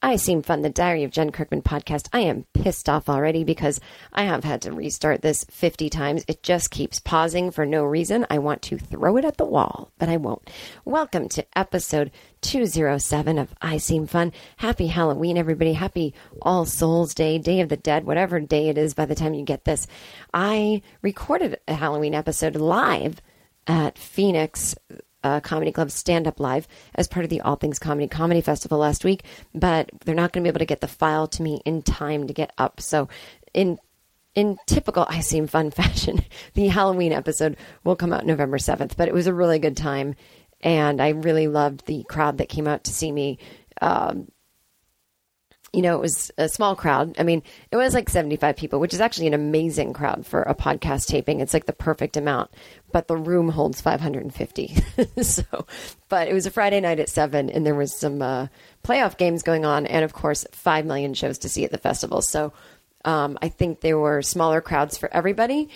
I Seem Fun, the Diary of Jen Kirkman podcast. I am pissed off already because I have had to restart this 50 times. It just keeps pausing for no reason. I want to throw it at the wall, but I won't. Welcome to episode 207 of I Seem Fun. Happy Halloween, everybody. Happy All Souls Day, Day of the Dead, whatever day it is by the time you get this. I recorded a Halloween episode live at Phoenix uh, Comedy Club Stand Up Live as part of the All Things Comedy Comedy Festival last week, but they're not going to be able to get the file to me in time to get up. So, in in typical I Seem Fun fashion, the Halloween episode will come out November 7th, but it was a really good time. And I really loved the crowd that came out to see me. Um, you know, it was a small crowd. I mean, it was like 75 people, which is actually an amazing crowd for a podcast taping. It's like the perfect amount, but the room holds 550. so, but it was a Friday night at seven and there was some uh, playoff games going on. And of course, 5 million shows to see at the festival. So, um, I think there were smaller crowds for everybody,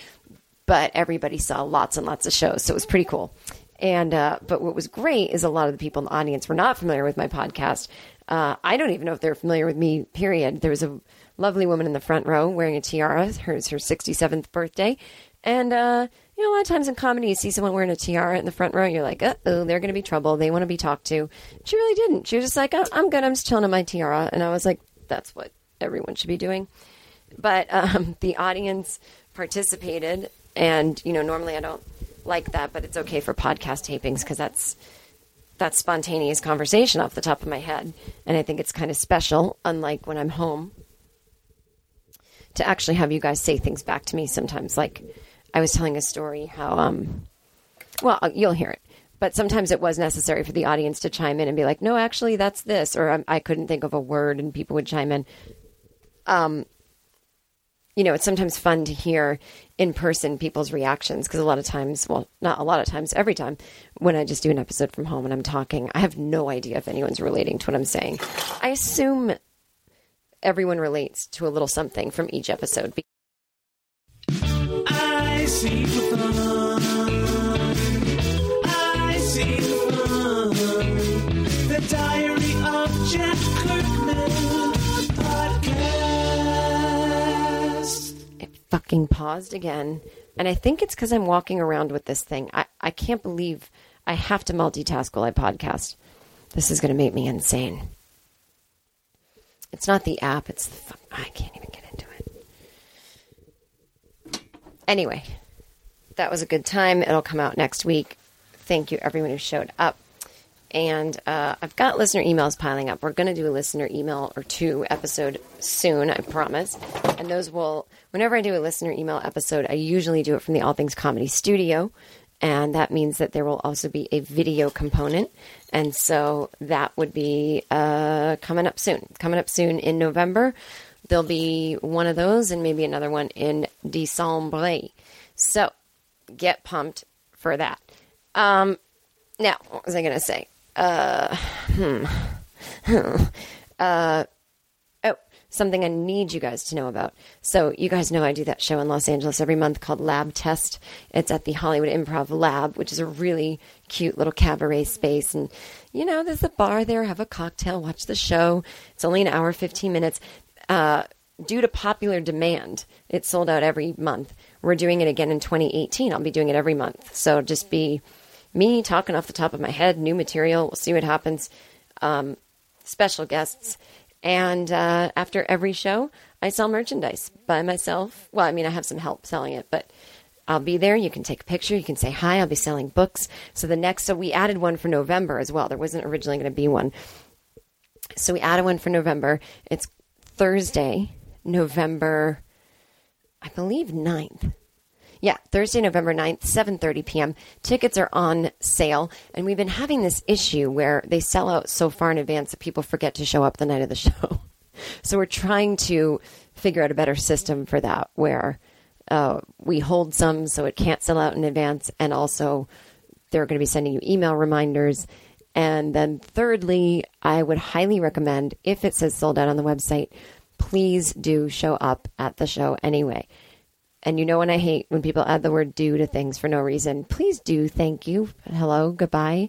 but everybody saw lots and lots of shows. So it was pretty cool. And, uh, but what was great is a lot of the people in the audience were not familiar with my podcast. Uh, I don't even know if they're familiar with me, period. There was a lovely woman in the front row wearing a tiara. Hers her 67th birthday. And, uh, you know, a lot of times in comedy, you see someone wearing a tiara in the front row, and you're like, oh, they're going to be trouble. They want to be talked to. She really didn't. She was just like, oh, I'm good. I'm just chilling in my tiara. And I was like, that's what everyone should be doing. But um, the audience participated. And, you know, normally I don't like that, but it's okay for podcast tapings because that's that spontaneous conversation off the top of my head. And I think it's kind of special, unlike when I'm home, to actually have you guys say things back to me sometimes. Like I was telling a story how, um, well, you'll hear it. But sometimes it was necessary for the audience to chime in and be like, no, actually, that's this. Or I, I couldn't think of a word and people would chime in. Um, you know, it's sometimes fun to hear in person people's reactions because a lot of times, well, not a lot of times, every time when I just do an episode from home and I'm talking, I have no idea if anyone's relating to what I'm saying. I assume everyone relates to a little something from each episode. I see fucking paused again. And I think it's because I'm walking around with this thing. I, I can't believe I have to multitask while I podcast. This is going to make me insane. It's not the app, it's the. Fu- I can't even get into it. Anyway, that was a good time. It'll come out next week. Thank you, everyone who showed up. And uh, I've got listener emails piling up. We're going to do a listener email or two episode soon, I promise. And those will, whenever I do a listener email episode, I usually do it from the All Things Comedy Studio. And that means that there will also be a video component. And so that would be uh, coming up soon. Coming up soon in November. There'll be one of those and maybe another one in December. So get pumped for that. Um, now, what was I going to say? Uh, hmm. Uh, oh, something I need you guys to know about. So, you guys know I do that show in Los Angeles every month called Lab Test. It's at the Hollywood Improv Lab, which is a really cute little cabaret space. And, you know, there's a bar there, have a cocktail, watch the show. It's only an hour, 15 minutes. Uh, due to popular demand, it's sold out every month. We're doing it again in 2018. I'll be doing it every month. So, just be me talking off the top of my head, new material. We'll see what happens. Um, special guests. And uh, after every show, I sell merchandise by myself. Well, I mean, I have some help selling it, but I'll be there. You can take a picture. You can say hi. I'll be selling books. So the next, so we added one for November as well. There wasn't originally going to be one. So we added one for November. It's Thursday, November, I believe 9th. Yeah, Thursday, November 9th, 7:30 p.m. Tickets are on sale, and we've been having this issue where they sell out so far in advance that people forget to show up the night of the show. So we're trying to figure out a better system for that where uh, we hold some so it can't sell out in advance, and also they're going to be sending you email reminders. And then, thirdly, I would highly recommend if it says sold out on the website, please do show up at the show anyway. And you know when I hate when people add the word do to things for no reason. Please do. Thank you. Hello. Goodbye.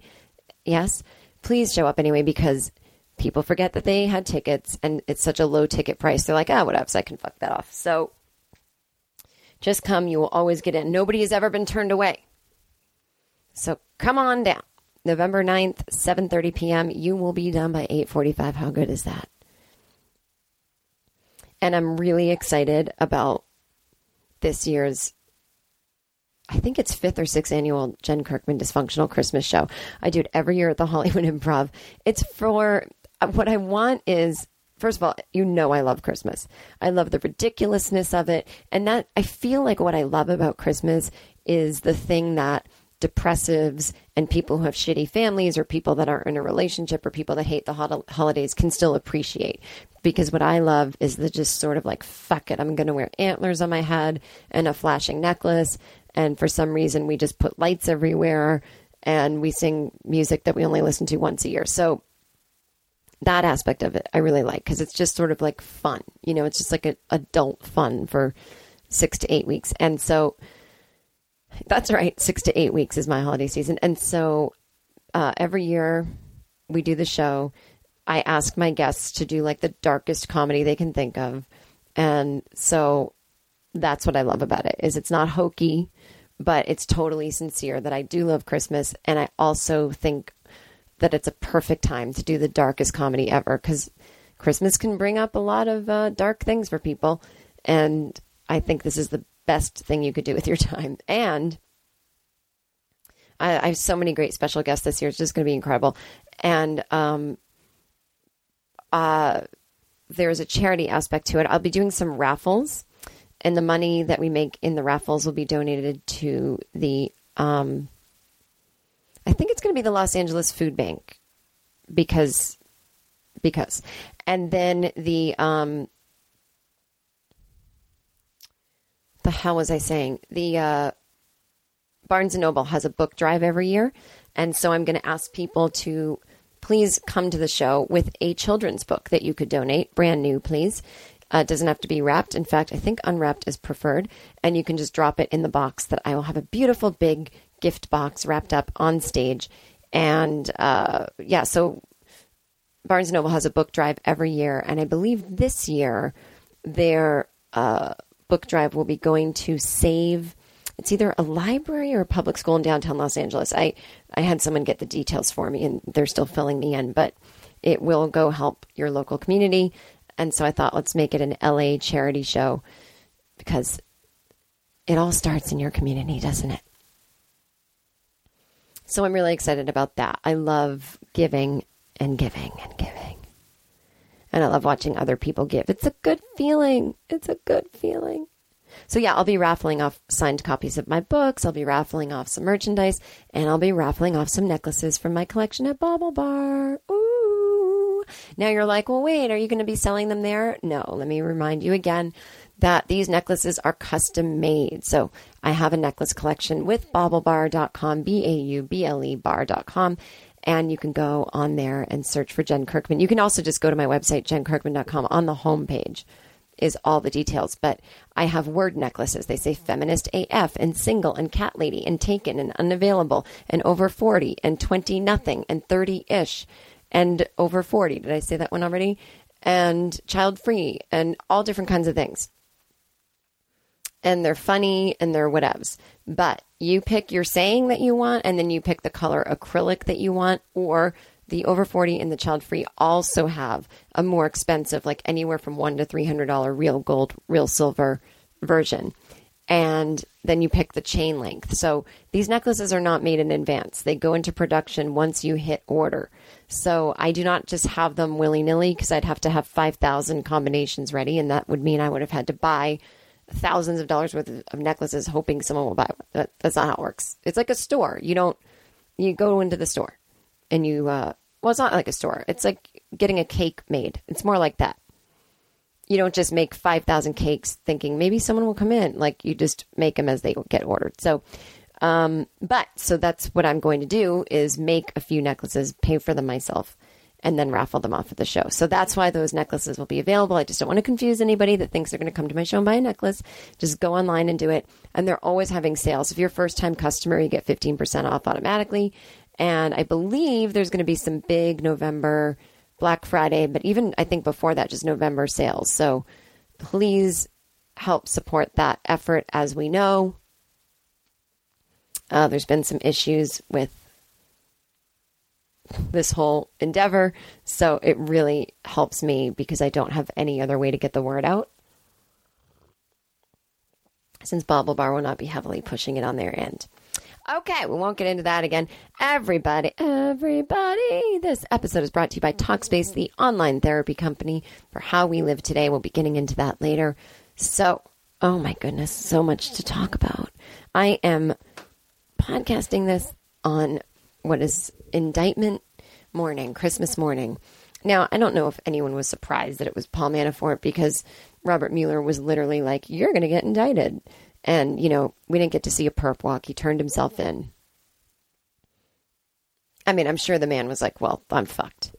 Yes. Please show up anyway because people forget that they had tickets and it's such a low ticket price. They're like, ah, whatever. So I can fuck that off. So just come. You will always get in. Nobody has ever been turned away. So come on down. November 9th, 7:30 p.m. You will be done by 8:45. How good is that? And I'm really excited about this year's I think it's fifth or sixth annual Jen Kirkman Dysfunctional Christmas Show. I do it every year at the Hollywood Improv. It's for what I want is first of all, you know I love Christmas. I love the ridiculousness of it, and that I feel like what I love about Christmas is the thing that depressives and people who have shitty families or people that aren't in a relationship or people that hate the hol- holidays can still appreciate. Because what I love is the just sort of like, fuck it, I'm going to wear antlers on my head and a flashing necklace. And for some reason, we just put lights everywhere and we sing music that we only listen to once a year. So that aspect of it, I really like because it's just sort of like fun. You know, it's just like an adult fun for six to eight weeks. And so, that's right. Six to eight weeks is my holiday season. And so uh, every year we do the show. I ask my guests to do like the darkest comedy they can think of. And so that's what I love about it is it's not hokey, but it's totally sincere that I do love Christmas. And I also think that it's a perfect time to do the darkest comedy ever because Christmas can bring up a lot of uh, dark things for people. And I think this is the best thing you could do with your time. And I, I have so many great special guests this year. It's just going to be incredible. And um, uh, there's a charity aspect to it. I'll be doing some raffles, and the money that we make in the raffles will be donated to the. Um, I think it's going to be the Los Angeles Food Bank because because and then the um the hell was I saying? The uh, Barnes and Noble has a book drive every year, and so I'm going to ask people to please come to the show with a children's book that you could donate, brand new, please. Uh, it doesn't have to be wrapped. In fact, I think unwrapped is preferred, and you can just drop it in the box. That I will have a beautiful big gift box wrapped up on stage, and uh, yeah, so Barnes and Noble has a book drive every year, and I believe this year their uh, book drive will be going to save it's either a library or a public school in downtown Los Angeles. I, I had someone get the details for me and they're still filling me in, but it will go help your local community. And so I thought, let's make it an LA charity show because it all starts in your community, doesn't it? So I'm really excited about that. I love giving and giving and giving. And I love watching other people give. It's a good feeling. It's a good feeling. So, yeah, I'll be raffling off signed copies of my books. I'll be raffling off some merchandise. And I'll be raffling off some necklaces from my collection at Bauble Bar. Ooh. Now you're like, well, wait, are you going to be selling them there? No, let me remind you again that these necklaces are custom made. So I have a necklace collection with baublebar.com, B A U B L E bar.com. and you can go on there and search for Jen Kirkman. You can also just go to my website, jenkirkman.com. On the homepage is all the details. But I have word necklaces. They say feminist AF and single and cat lady and taken and unavailable and over 40 and 20 nothing and 30 ish and over 40. Did I say that one already? And child free and all different kinds of things. And they're funny and they're whatevs. But you pick your saying that you want and then you pick the color acrylic that you want or the over 40 and the child free also have a more expensive like anywhere from 1 to 300 dollar real gold real silver version. And then you pick the chain length. So these necklaces are not made in advance. They go into production once you hit order. So i do not just have them willy-nilly because i'd have to have 5000 combinations ready and that would mean i would have had to buy thousands of dollars worth of necklaces hoping someone will buy. One. That, that's not how it works. It's like a store. You don't you go into the store and you uh well it's not like a store. It's like getting a cake made. It's more like that. You don't just make 5000 cakes thinking maybe someone will come in. Like you just make them as they get ordered. So um but so that's what i'm going to do is make a few necklaces pay for them myself and then raffle them off at the show. So that's why those necklaces will be available. I just don't want to confuse anybody that thinks they're going to come to my show and buy a necklace. Just go online and do it. And they're always having sales. If you're a first time customer you get 15% off automatically. And I believe there's going to be some big November Black Friday, but even I think before that, just November sales. So please help support that effort. As we know, uh, there's been some issues with this whole endeavor. So it really helps me because I don't have any other way to get the word out. Since Bauble Bar will not be heavily pushing it on their end. Okay, we won't get into that again. Everybody, everybody, this episode is brought to you by Talkspace, the online therapy company for how we live today. We'll be getting into that later. So, oh my goodness, so much to talk about. I am podcasting this on what is indictment morning, Christmas morning. Now, I don't know if anyone was surprised that it was Paul Manafort because Robert Mueller was literally like, You're going to get indicted. And, you know, we didn't get to see a perp walk. He turned himself in. I mean, I'm sure the man was like, well, I'm fucked.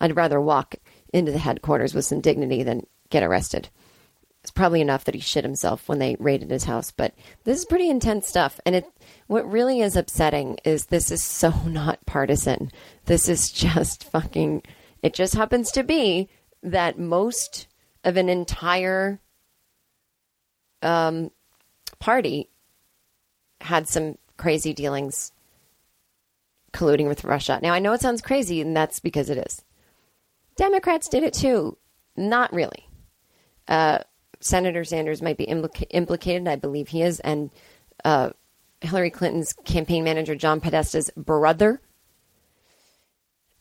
I'd rather walk into the headquarters with some dignity than get arrested. It's probably enough that he shit himself when they raided his house, but this is pretty intense stuff. And it, what really is upsetting is this is so not partisan. This is just fucking, it just happens to be that most of an entire um, party had some crazy dealings colluding with Russia. Now, I know it sounds crazy, and that's because it is. Democrats did it too. Not really. Uh, Senator Sanders might be implica- implicated. I believe he is. And uh, Hillary Clinton's campaign manager, John Podesta's brother,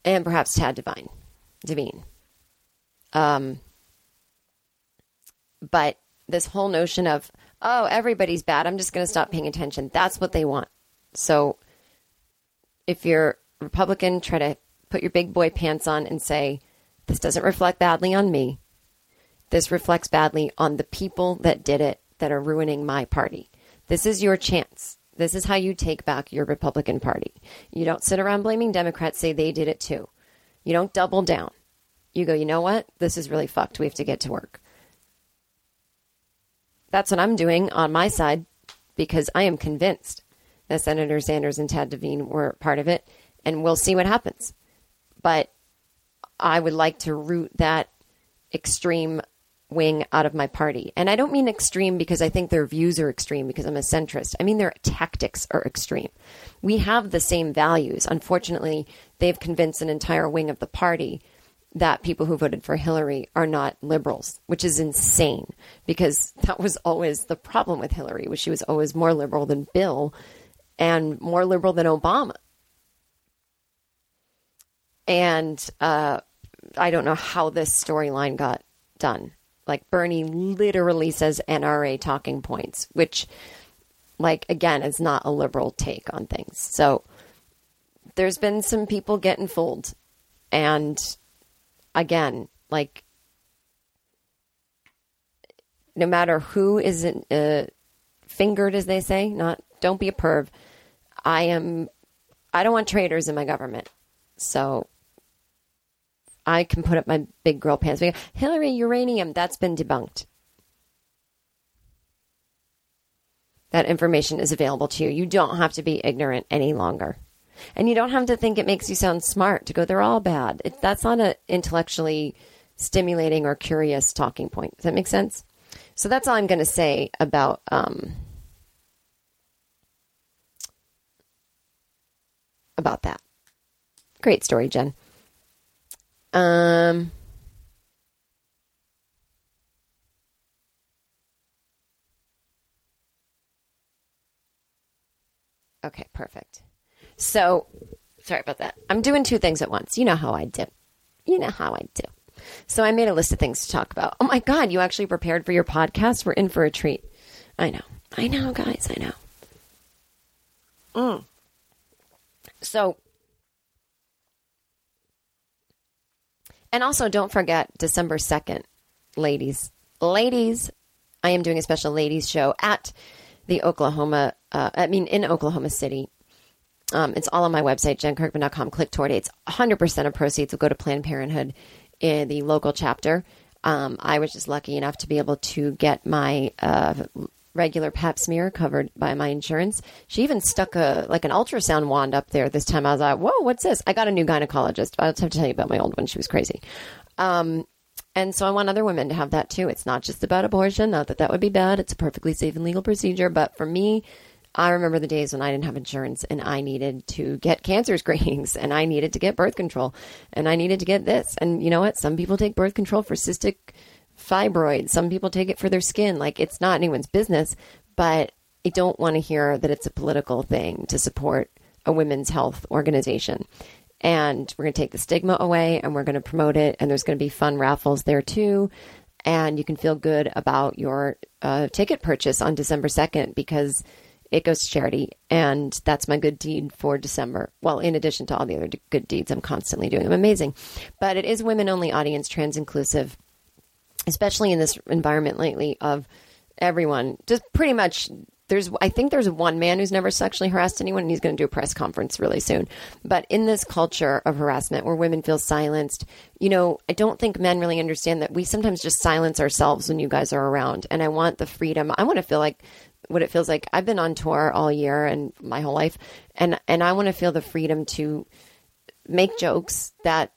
and perhaps Tad Devine. Devine. Um, but this whole notion of oh, everybody's bad. I'm just going to stop paying attention. That's what they want. So if you're Republican, try to put your big boy pants on and say, this doesn't reflect badly on me. This reflects badly on the people that did it that are ruining my party. This is your chance. This is how you take back your Republican Party. You don't sit around blaming Democrats, say they did it too. You don't double down. You go, you know what? This is really fucked. We have to get to work. That's what I'm doing on my side because I am convinced that Senator Sanders and Tad Devine were part of it, and we'll see what happens. But I would like to root that extreme wing out of my party. And I don't mean extreme because I think their views are extreme because I'm a centrist. I mean their tactics are extreme. We have the same values. Unfortunately, they've convinced an entire wing of the party that people who voted for Hillary are not liberals, which is insane because that was always the problem with Hillary, was she was always more liberal than Bill and more liberal than Obama. And uh, I don't know how this storyline got done. Like Bernie literally says NRA talking points, which, like, again, is not a liberal take on things. So there's been some people getting fooled. And again, like no matter who is uh, fingered, as they say, not don't be a perv. I am. I don't want traitors in my government. So I can put up my big girl pants. Hillary, uranium, that's been debunked. That information is available to you. You don't have to be ignorant any longer. And you don't have to think it makes you sound smart to go, they're all bad. It, that's not an intellectually stimulating or curious talking point. Does that make sense? So that's all I'm going to say about um, about that. Great story, Jen. Um, okay, perfect. So, sorry about that. I'm doing two things at once. You know how I do. You know how I do. So I made a list of things to talk about. Oh my God, you actually prepared for your podcast? We're in for a treat. I know. I know, guys. I know. Mm. So, and also don't forget December 2nd, ladies. Ladies, I am doing a special ladies show at the Oklahoma, uh, I mean, in Oklahoma City. Um, it's all on my website, jenkirkman.com. Click toward it. It's 100% of proceeds will go to Planned Parenthood in the local chapter. Um, I was just lucky enough to be able to get my uh, regular pap smear covered by my insurance. She even stuck a like an ultrasound wand up there this time. I was like, "Whoa, what's this?" I got a new gynecologist. I'll have to tell you about my old one. She was crazy. Um, and so I want other women to have that too. It's not just about abortion. Not that that would be bad. It's a perfectly safe and legal procedure. But for me, I remember the days when I didn't have insurance and I needed to get cancer screenings and I needed to get birth control and I needed to get this. And you know what? Some people take birth control for cystic fibroids. Some people take it for their skin. Like it's not anyone's business, but I don't want to hear that it's a political thing to support a women's health organization. And we're going to take the stigma away and we're going to promote it. And there's going to be fun raffles there too. And you can feel good about your uh, ticket purchase on December 2nd because it goes to charity. And that's my good deed for December. Well, in addition to all the other good deeds I'm constantly doing, I'm amazing. But it is women only audience, trans inclusive, especially in this environment lately of everyone just pretty much there's I think there's one man who's never sexually harassed anyone and he's going to do a press conference really soon. But in this culture of harassment where women feel silenced, you know, I don't think men really understand that we sometimes just silence ourselves when you guys are around. And I want the freedom. I want to feel like what it feels like. I've been on tour all year and my whole life and and I want to feel the freedom to make jokes that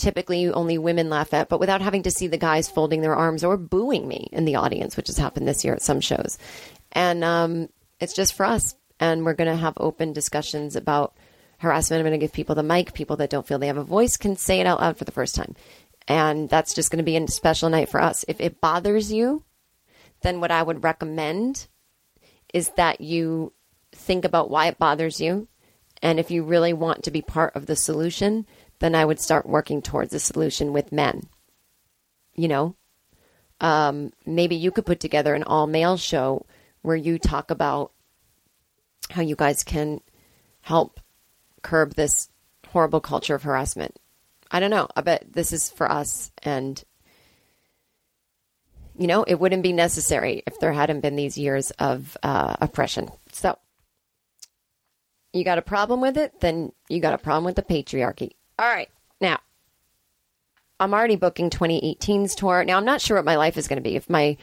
typically only women laugh at, but without having to see the guys folding their arms or booing me in the audience, which has happened this year at some shows. And um, it's just for us. And we're going to have open discussions about harassment. I'm going to give people the mic. People that don't feel they have a voice can say it out loud for the first time. And that's just going to be a special night for us. If it bothers you, then what I would recommend is that you think about why it bothers you. And if you really want to be part of the solution, then I would start working towards a solution with men. You know, um, maybe you could put together an all male show where you talk about how you guys can help curb this horrible culture of harassment. I don't know. I bet this is for us. And, you know, it wouldn't be necessary if there hadn't been these years of uh, oppression. So, you got a problem with it? Then you got a problem with the patriarchy. All right. Now, I'm already booking 2018's tour. Now, I'm not sure what my life is going to be. If my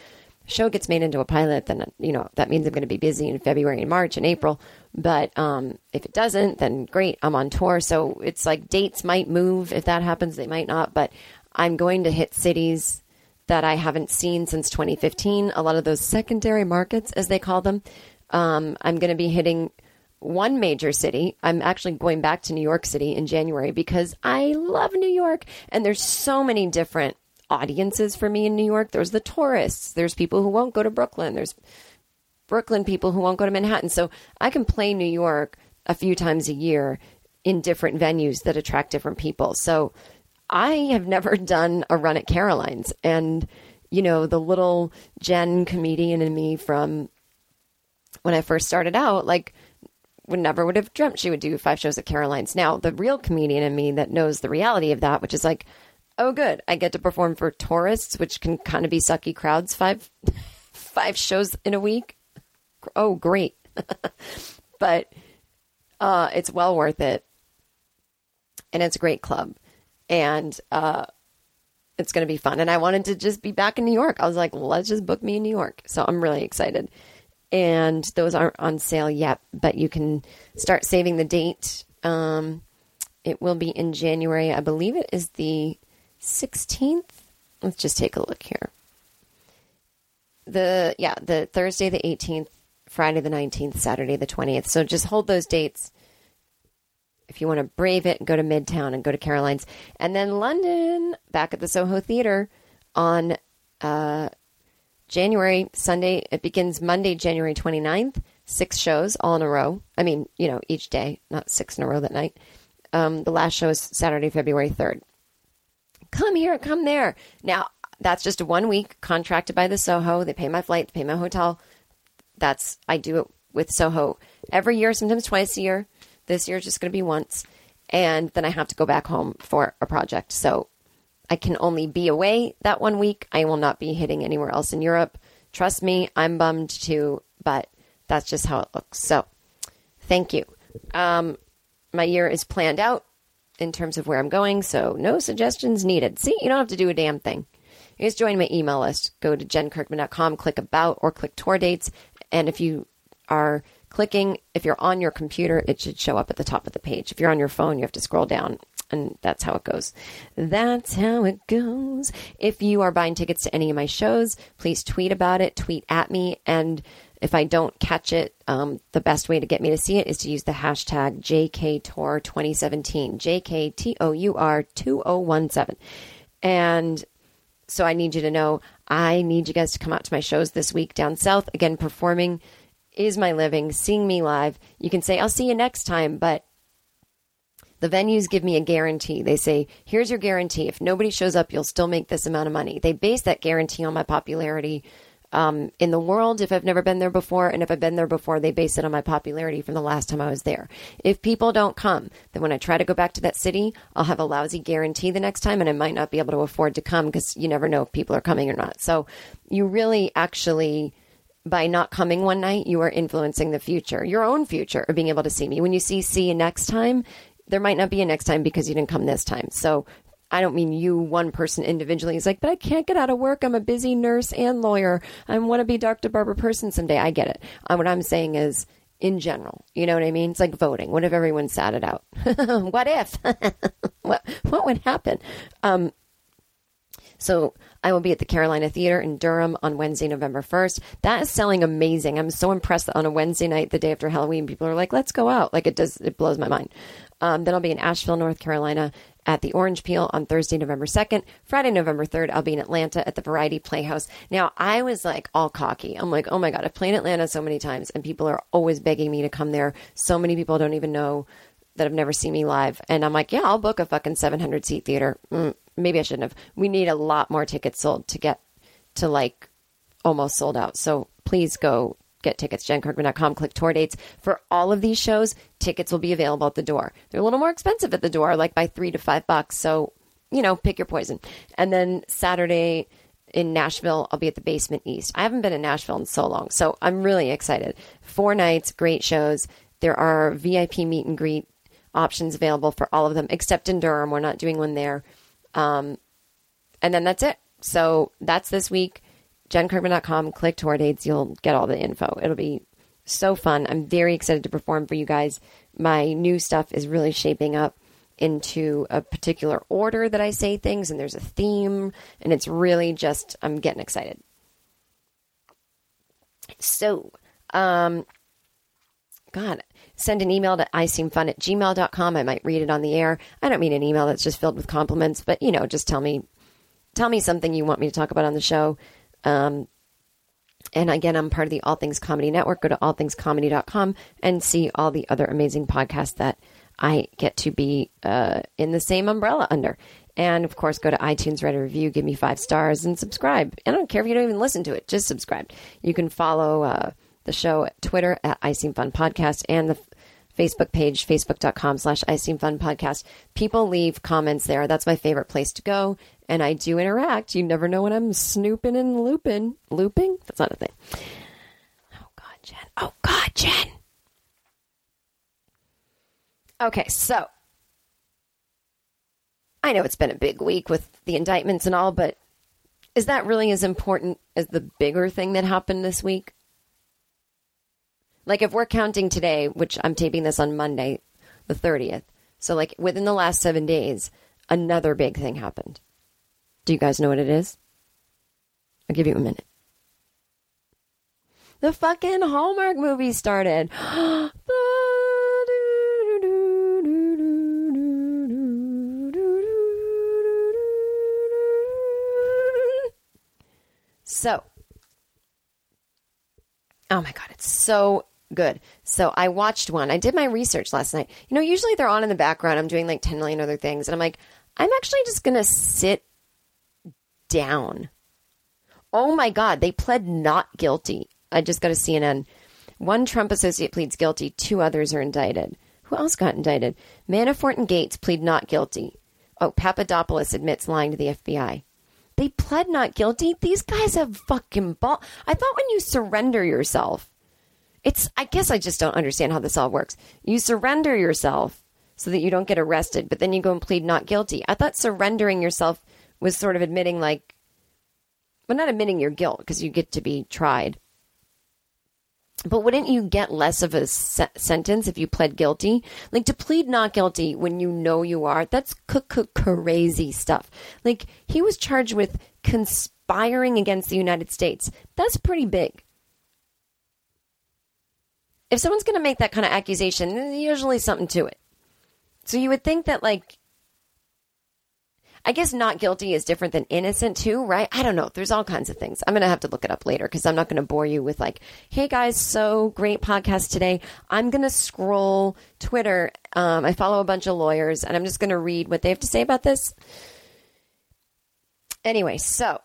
show gets made into a pilot, then, you know, that means I'm going to be busy in February and March and April. But um, if it doesn't, then great. I'm on tour. So it's like dates might move. If that happens, they might not. But I'm going to hit cities that I haven't seen since 2015. A lot of those secondary markets, as they call them. Um, I'm going to be hitting one major city. I'm actually going back to New York City in January because I love New York and there's so many different audiences for me in New York. There's the tourists, there's people who won't go to Brooklyn, there's Brooklyn people who won't go to Manhattan. So I can play New York a few times a year in different venues that attract different people. So I have never done a run at Caroline's and you know, the little Jen comedian in me from when I first started out, like would never would have dreamt she would do five shows at Caroline's. Now, the real comedian in me that knows the reality of that, which is like, oh, good, I get to perform for tourists, which can kind of be sucky crowds. Five, five shows in a week. Oh, great, but uh, it's well worth it. and it's a great club, and uh, it's going to be fun. And I wanted to just be back in New York. I was like, let's just book me in New York. So I'm really excited. And those aren't on sale yet, but you can start saving the date. Um, it will be in January. I believe it is the 16th. Let's just take a look here. The yeah, the Thursday the 18th, Friday the 19th, Saturday the 20th. So just hold those dates if you want to brave it, and go to Midtown and go to Caroline's. And then London, back at the Soho Theater on uh, January, Sunday. It begins Monday, January 29th. Six shows all in a row. I mean, you know, each day, not six in a row that night. Um, the last show is Saturday, February 3rd. Come here, come there. Now, that's just a one week contracted by the Soho. They pay my flight, they pay my hotel. That's, I do it with Soho every year, sometimes twice a year. This year is just going to be once. And then I have to go back home for a project. So I can only be away that one week. I will not be hitting anywhere else in Europe. Trust me, I'm bummed too, but that's just how it looks. So thank you. Um, my year is planned out in terms of where I'm going, so no suggestions needed. See, you don't have to do a damn thing. You just join my email list. Go to jenkirkman.com, click about or click tour dates. And if you are clicking, if you're on your computer, it should show up at the top of the page. If you're on your phone, you have to scroll down. And that's how it goes. That's how it goes. If you are buying tickets to any of my shows, please tweet about it, tweet at me. And if I don't catch it, um, the best way to get me to see it is to use the hashtag JKTour2017, JKTOUR 2017. And so I need you to know I need you guys to come out to my shows this week down south. Again, performing is my living. Seeing me live, you can say, I'll see you next time, but the venues give me a guarantee. They say, here's your guarantee. If nobody shows up, you'll still make this amount of money. They base that guarantee on my popularity um, in the world if I've never been there before. And if I've been there before, they base it on my popularity from the last time I was there. If people don't come, then when I try to go back to that city, I'll have a lousy guarantee the next time and I might not be able to afford to come because you never know if people are coming or not. So you really actually by not coming one night, you are influencing the future, your own future of being able to see me. When you see, see you next time, there might not be a next time because you didn't come this time. So I don't mean you, one person individually. He's like, but I can't get out of work. I'm a busy nurse and lawyer. I want to be Dr. Barbara Person someday. I get it. Uh, what I'm saying is, in general, you know what I mean? It's like voting. What if everyone sat it out? what if? what what would happen? Um, so I will be at the Carolina Theater in Durham on Wednesday, November 1st. That is selling amazing. I'm so impressed that on a Wednesday night, the day after Halloween, people are like, let's go out. Like it does, it blows my mind. Um, then I'll be in Asheville, North Carolina at the Orange Peel on Thursday, November 2nd. Friday, November 3rd, I'll be in Atlanta at the Variety Playhouse. Now, I was like all cocky. I'm like, oh my God, I've played Atlanta so many times and people are always begging me to come there. So many people don't even know that have never seen me live. And I'm like, yeah, I'll book a fucking 700 seat theater. Mm, maybe I shouldn't have. We need a lot more tickets sold to get to like almost sold out. So please go get tickets. JenKirkman.com, click tour dates. For all of these shows, tickets will be available at the door. They're a little more expensive at the door, like by three to five bucks. So, you know, pick your poison. And then Saturday, in Nashville. I'll be at the Basement East. I haven't been in Nashville in so long, so I'm really excited. Four nights, great shows. There are VIP meet and greet options available for all of them, except in Durham. We're not doing one there. Um, and then that's it. So that's this week. JenKirkman.com, click tour dates. You'll get all the info. It'll be so fun. I'm very excited to perform for you guys. My new stuff is really shaping up into a particular order that I say things, and there's a theme, and it's really just, I'm getting excited. So, um, God, send an email to iseemfun at gmail.com. I might read it on the air. I don't mean an email that's just filled with compliments, but you know, just tell me tell me something you want me to talk about on the show. Um, and again, I'm part of the All Things Comedy Network. Go to allthingscomedy.com and see all the other amazing podcasts that I get to be uh, in the same umbrella under. And of course, go to iTunes, write a review, give me five stars, and subscribe. I don't care if you don't even listen to it, just subscribe. You can follow uh, the show at Twitter at I Seem Fun Podcast and the Facebook page, facebook.com slash I Seem Fun Podcast. People leave comments there. That's my favorite place to go. And I do interact. You never know when I'm snooping and looping. Looping? That's not a thing. Oh, God, Jen. Oh, God, Jen. Okay, so I know it's been a big week with the indictments and all, but is that really as important as the bigger thing that happened this week? Like, if we're counting today, which I'm taping this on Monday, the 30th, so like within the last seven days, another big thing happened. Do you guys know what it is? I'll give you a minute. The fucking Hallmark movie started. So, oh my God, it's so good. So, I watched one. I did my research last night. You know, usually they're on in the background. I'm doing like 10 million other things. And I'm like, I'm actually just going to sit down. Oh my God, they pled not guilty. I just got a CNN. One Trump associate pleads guilty, two others are indicted. Who else got indicted? Manafort and Gates plead not guilty. Oh, Papadopoulos admits lying to the FBI. They pled not guilty. These guys have fucking ball. I thought when you surrender yourself, it's, I guess I just don't understand how this all works. You surrender yourself so that you don't get arrested, but then you go and plead not guilty. I thought surrendering yourself was sort of admitting, like, well, not admitting your guilt because you get to be tried. But wouldn't you get less of a se- sentence if you pled guilty? Like to plead not guilty when you know you are, that's c- c- crazy stuff. Like he was charged with conspiring against the United States. That's pretty big. If someone's going to make that kind of accusation, there's usually something to it. So you would think that like I guess not guilty is different than innocent too, right? I don't know. There's all kinds of things. I'm going to have to look it up later because I'm not going to bore you with like, hey guys, so great podcast today. I'm going to scroll Twitter. Um, I follow a bunch of lawyers and I'm just going to read what they have to say about this. Anyway, so.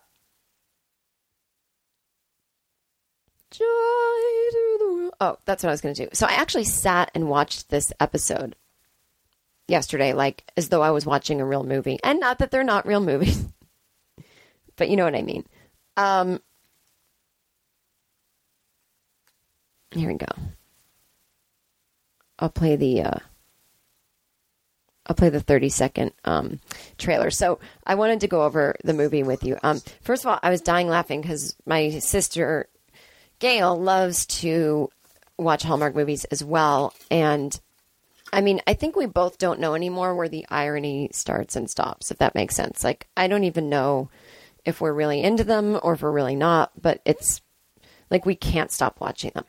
Joy the world. Oh, that's what I was going to do. So I actually sat and watched this episode yesterday, like as though I was watching a real movie. And not that they're not real movies, but you know what I mean. Um, here we go. I'll play the uh, I'll play the 30 second um, trailer. So I wanted to go over the movie with you. Um, first of all, I was dying laughing because my sister Gail loves to watch Hallmark movies as well, and I mean, I think we both don't know anymore where the irony starts and stops, if that makes sense. Like, I don't even know if we're really into them or if we're really not, but it's like we can't stop watching them.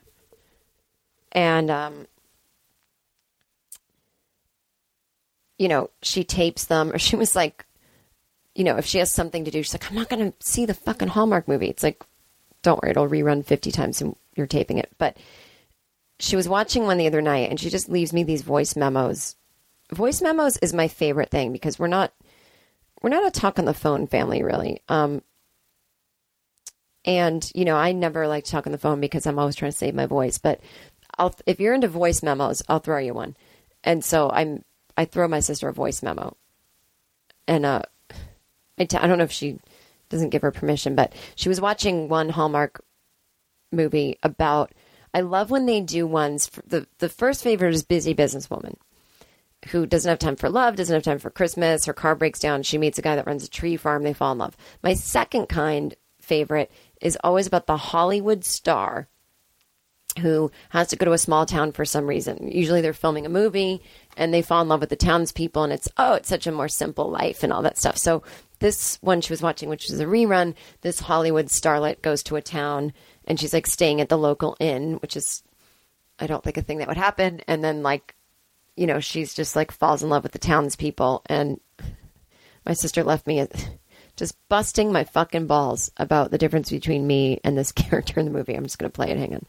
And, um, you know, she tapes them, or she was like, you know, if she has something to do, she's like, I'm not going to see the fucking Hallmark movie. It's like, don't worry, it'll rerun 50 times and you're taping it. But, she was watching one the other night and she just leaves me these voice memos. Voice memos is my favorite thing because we're not we're not a talk on the phone family really. Um and you know, I never like to talk on the phone because I'm always trying to save my voice, but I'll if you're into voice memos, I'll throw you one. And so I'm I throw my sister a voice memo. And uh I t- I don't know if she doesn't give her permission, but she was watching one Hallmark movie about I love when they do ones. The the first favorite is busy businesswoman who doesn't have time for love, doesn't have time for Christmas. Her car breaks down. She meets a guy that runs a tree farm. They fall in love. My second kind favorite is always about the Hollywood star who has to go to a small town for some reason. Usually they're filming a movie and they fall in love with the townspeople and it's, oh, it's such a more simple life and all that stuff. So this one she was watching, which is a rerun, this Hollywood starlet goes to a town and she's like staying at the local inn, which is, I don't think a thing that would happen. And then like, you know, she's just like falls in love with the townspeople. And my sister left me just busting my fucking balls about the difference between me and this character in the movie. I'm just to play it. Hang on.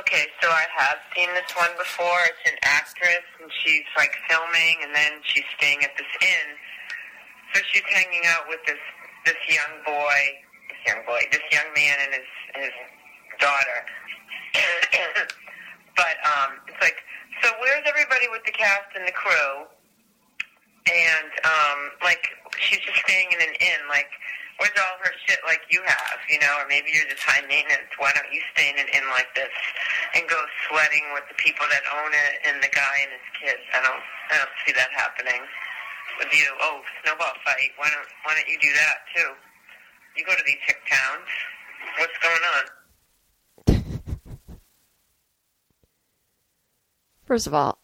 Okay, so I have seen this one before. It's an actress, and she's like filming, and then she's staying at this inn. So she's hanging out with this this young boy, young boy, this young man, and his his daughter. but um, it's like, so where's everybody with the cast and the crew? And um, like, she's just staying in an inn. Like, Where's all her shit like you have, you know? Or maybe you're just high maintenance. Why don't you stay in an inn like this and go sweating with the people that own it and the guy and his kids? I don't, I don't see that happening with you. Oh, snowball fight. Why don't, why don't you do that too? You go to these hick towns. What's going on? First of all,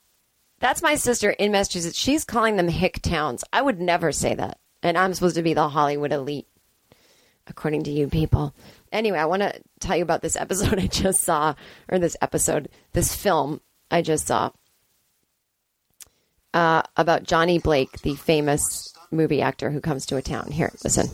that's my sister in Massachusetts. She's calling them hick towns. I would never say that. And I'm supposed to be the Hollywood elite, according to you people. Anyway, I want to tell you about this episode I just saw, or this episode, this film I just saw uh, about Johnny Blake, the famous movie actor who comes to a town. Here, listen.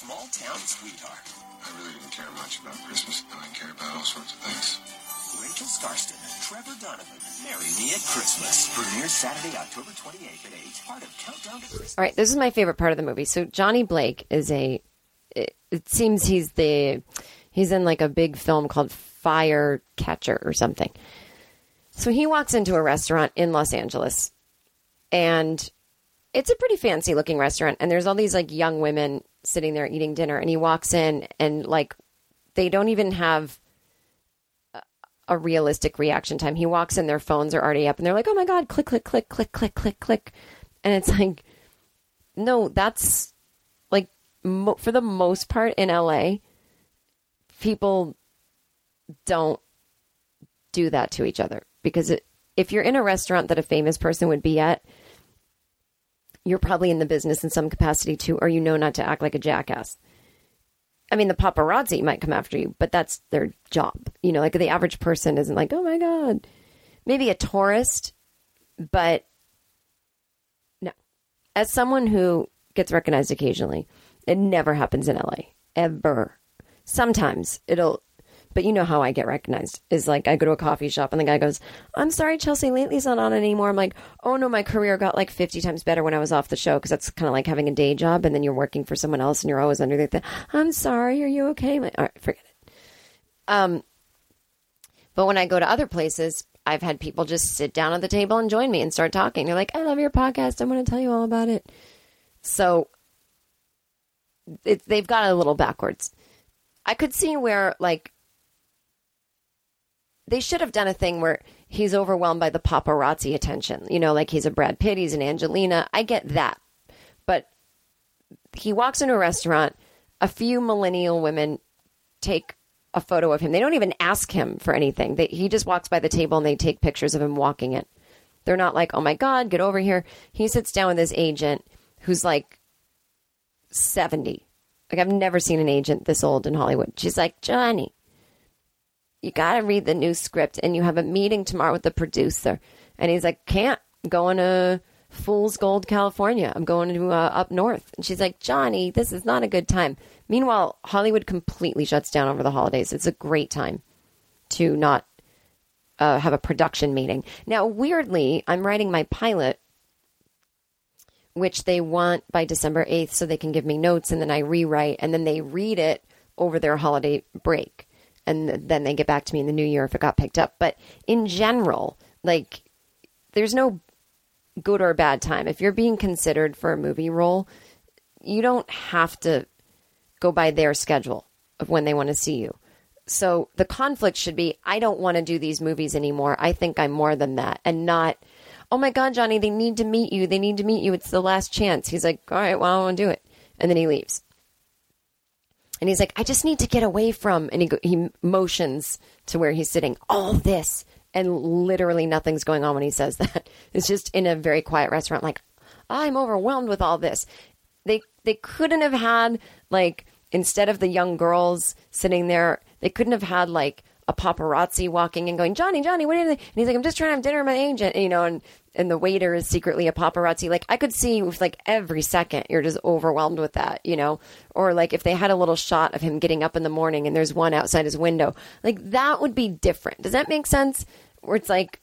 Small town sweetheart. I really didn't care much about Christmas. I cared about all sorts of things. Rachel Skarsten, Trevor Donovan, Marry Me at Christmas. Premieres Saturday, October 28th at 8. Part of Countdown to Christmas. All right, this is my favorite part of the movie. So Johnny Blake is a. It, it seems he's the. He's in like a big film called Fire Catcher or something. So he walks into a restaurant in Los Angeles, and it's a pretty fancy looking restaurant. And there's all these like young women sitting there eating dinner, and he walks in and like they don't even have a- realistic reaction time. He walks in, their phones are already up, and they're like, "Oh my god!" Click, click, click, click, click, click, click, and it's like, no, that's like mo- for the most part in LA, people don't do that to each other because it, if you're in a restaurant that a famous person would be at, you're probably in the business in some capacity too, or you know not to act like a jackass. I mean, the paparazzi might come after you, but that's their job. You know, like the average person isn't like, oh my God. Maybe a tourist, but no. As someone who gets recognized occasionally, it never happens in LA, ever. Sometimes it'll, but you know how I get recognized is like I go to a coffee shop and the guy goes, I'm sorry, Chelsea, Lately's not on anymore. I'm like, oh no, my career got like 50 times better when I was off the show because that's kind of like having a day job and then you're working for someone else and you're always under the, I'm sorry, are you okay? I'm like, all right, forget it. Um, but when I go to other places, I've had people just sit down at the table and join me and start talking. They're like, I love your podcast. I'm going to tell you all about it. So it, they've got it a little backwards. I could see where, like, they should have done a thing where he's overwhelmed by the paparazzi attention. You know, like he's a Brad Pitt, he's an Angelina. I get that. But he walks into a restaurant, a few millennial women take a photo of him. They don't even ask him for anything. They, he just walks by the table and they take pictures of him walking it. They're not like, oh my God, get over here. He sits down with his agent who's like 70. Like, I've never seen an agent this old in Hollywood. She's like, Johnny, you got to read the new script and you have a meeting tomorrow with the producer. And he's like, can't. I'm going to Fool's Gold, California. I'm going to uh, up north. And she's like, Johnny, this is not a good time. Meanwhile, Hollywood completely shuts down over the holidays. It's a great time to not uh, have a production meeting. Now, weirdly, I'm writing my pilot, which they want by December 8th so they can give me notes and then I rewrite and then they read it over their holiday break. And then they get back to me in the new year if it got picked up. But in general, like, there's no good or bad time. If you're being considered for a movie role, you don't have to go by their schedule of when they want to see you. So the conflict should be I don't want to do these movies anymore. I think I'm more than that. And not, oh my God, Johnny, they need to meet you. They need to meet you. It's the last chance. He's like, all right, well, I want to do it. And then he leaves. And he's like, I just need to get away from. And he, he motions to where he's sitting. All this. And literally nothing's going on when he says that. It's just in a very quiet restaurant, like, I'm overwhelmed with all this. They they couldn't have had like instead of the young girls sitting there, they couldn't have had like a paparazzi walking and going, Johnny, Johnny, what are you? And he's like, I'm just trying to have dinner with my agent, you know, and and the waiter is secretly a paparazzi. Like I could see with like every second you're just overwhelmed with that, you know, or like if they had a little shot of him getting up in the morning and there's one outside his window, like that would be different. Does that make sense? Where it's like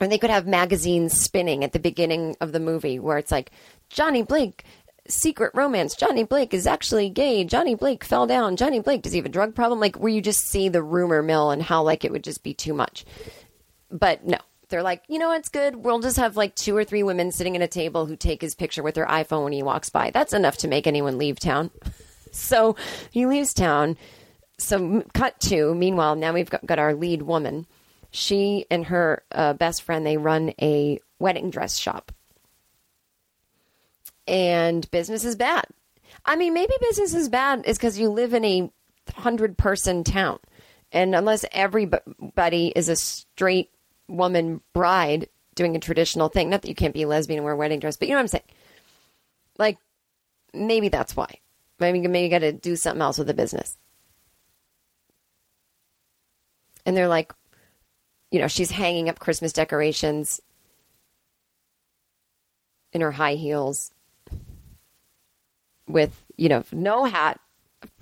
or they could have magazines spinning at the beginning of the movie where it's like Johnny Blake secret romance. Johnny Blake is actually gay. Johnny Blake fell down. Johnny Blake, does he have a drug problem? Like, where you just see the rumor mill and how, like, it would just be too much. But no, they're like, you know what's good? We'll just have like two or three women sitting at a table who take his picture with their iPhone when he walks by. That's enough to make anyone leave town. so he leaves town. So, cut to, meanwhile, now we've got, got our lead woman. She and her uh, best friend, they run a wedding dress shop. And business is bad. I mean, maybe business is bad is because you live in a hundred person town. And unless everybody is a straight woman bride doing a traditional thing, not that you can't be a lesbian and wear a wedding dress, but you know what I'm saying? Like, maybe that's why. Maybe, maybe you got to do something else with the business. And they're like, you know, she's hanging up Christmas decorations in her high heels with, you know, no hat.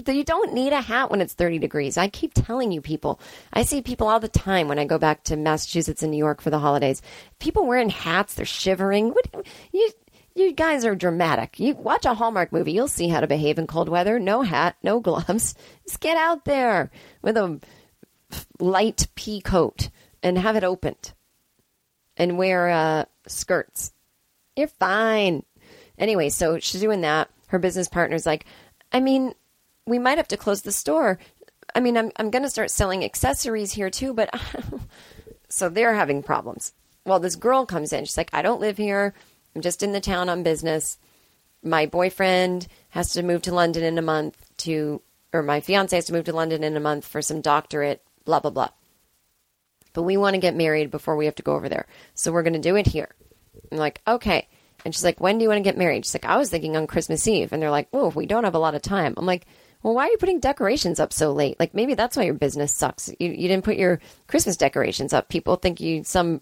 You don't need a hat when it's 30 degrees. I keep telling you people. I see people all the time when I go back to Massachusetts and New York for the holidays. People wearing hats, they're shivering. What you you guys are dramatic. You watch a Hallmark movie, you'll see how to behave in cold weather. No hat, no gloves. Just get out there with a light pea coat and have it opened and wear uh, skirts. You're fine. Anyway, so she's doing that. Her business partner's like, I mean, we might have to close the store. I mean, I'm, I'm going to start selling accessories here too, but so they're having problems. Well, this girl comes in. She's like, I don't live here. I'm just in the town on business. My boyfriend has to move to London in a month to, or my fiance has to move to London in a month for some doctorate, blah, blah, blah. But we want to get married before we have to go over there. So we're going to do it here. I'm like, okay. And she's like, when do you want to get married? She's like, I was thinking on Christmas Eve. And they're like, oh, we don't have a lot of time. I'm like, well, why are you putting decorations up so late? Like, maybe that's why your business sucks. You, you didn't put your Christmas decorations up. People think you some,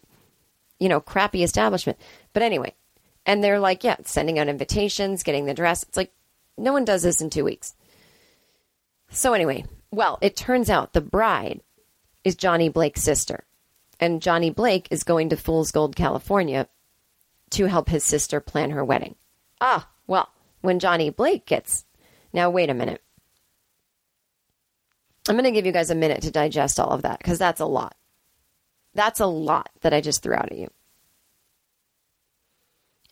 you know, crappy establishment. But anyway, and they're like, yeah, sending out invitations, getting the dress. It's like, no one does this in two weeks. So anyway, well, it turns out the bride is Johnny Blake's sister. And Johnny Blake is going to Fool's Gold, California to help his sister plan her wedding. Ah, well, when Johnny Blake gets. Now, wait a minute. I'm going to give you guys a minute to digest all of that because that's a lot. That's a lot that I just threw out at you.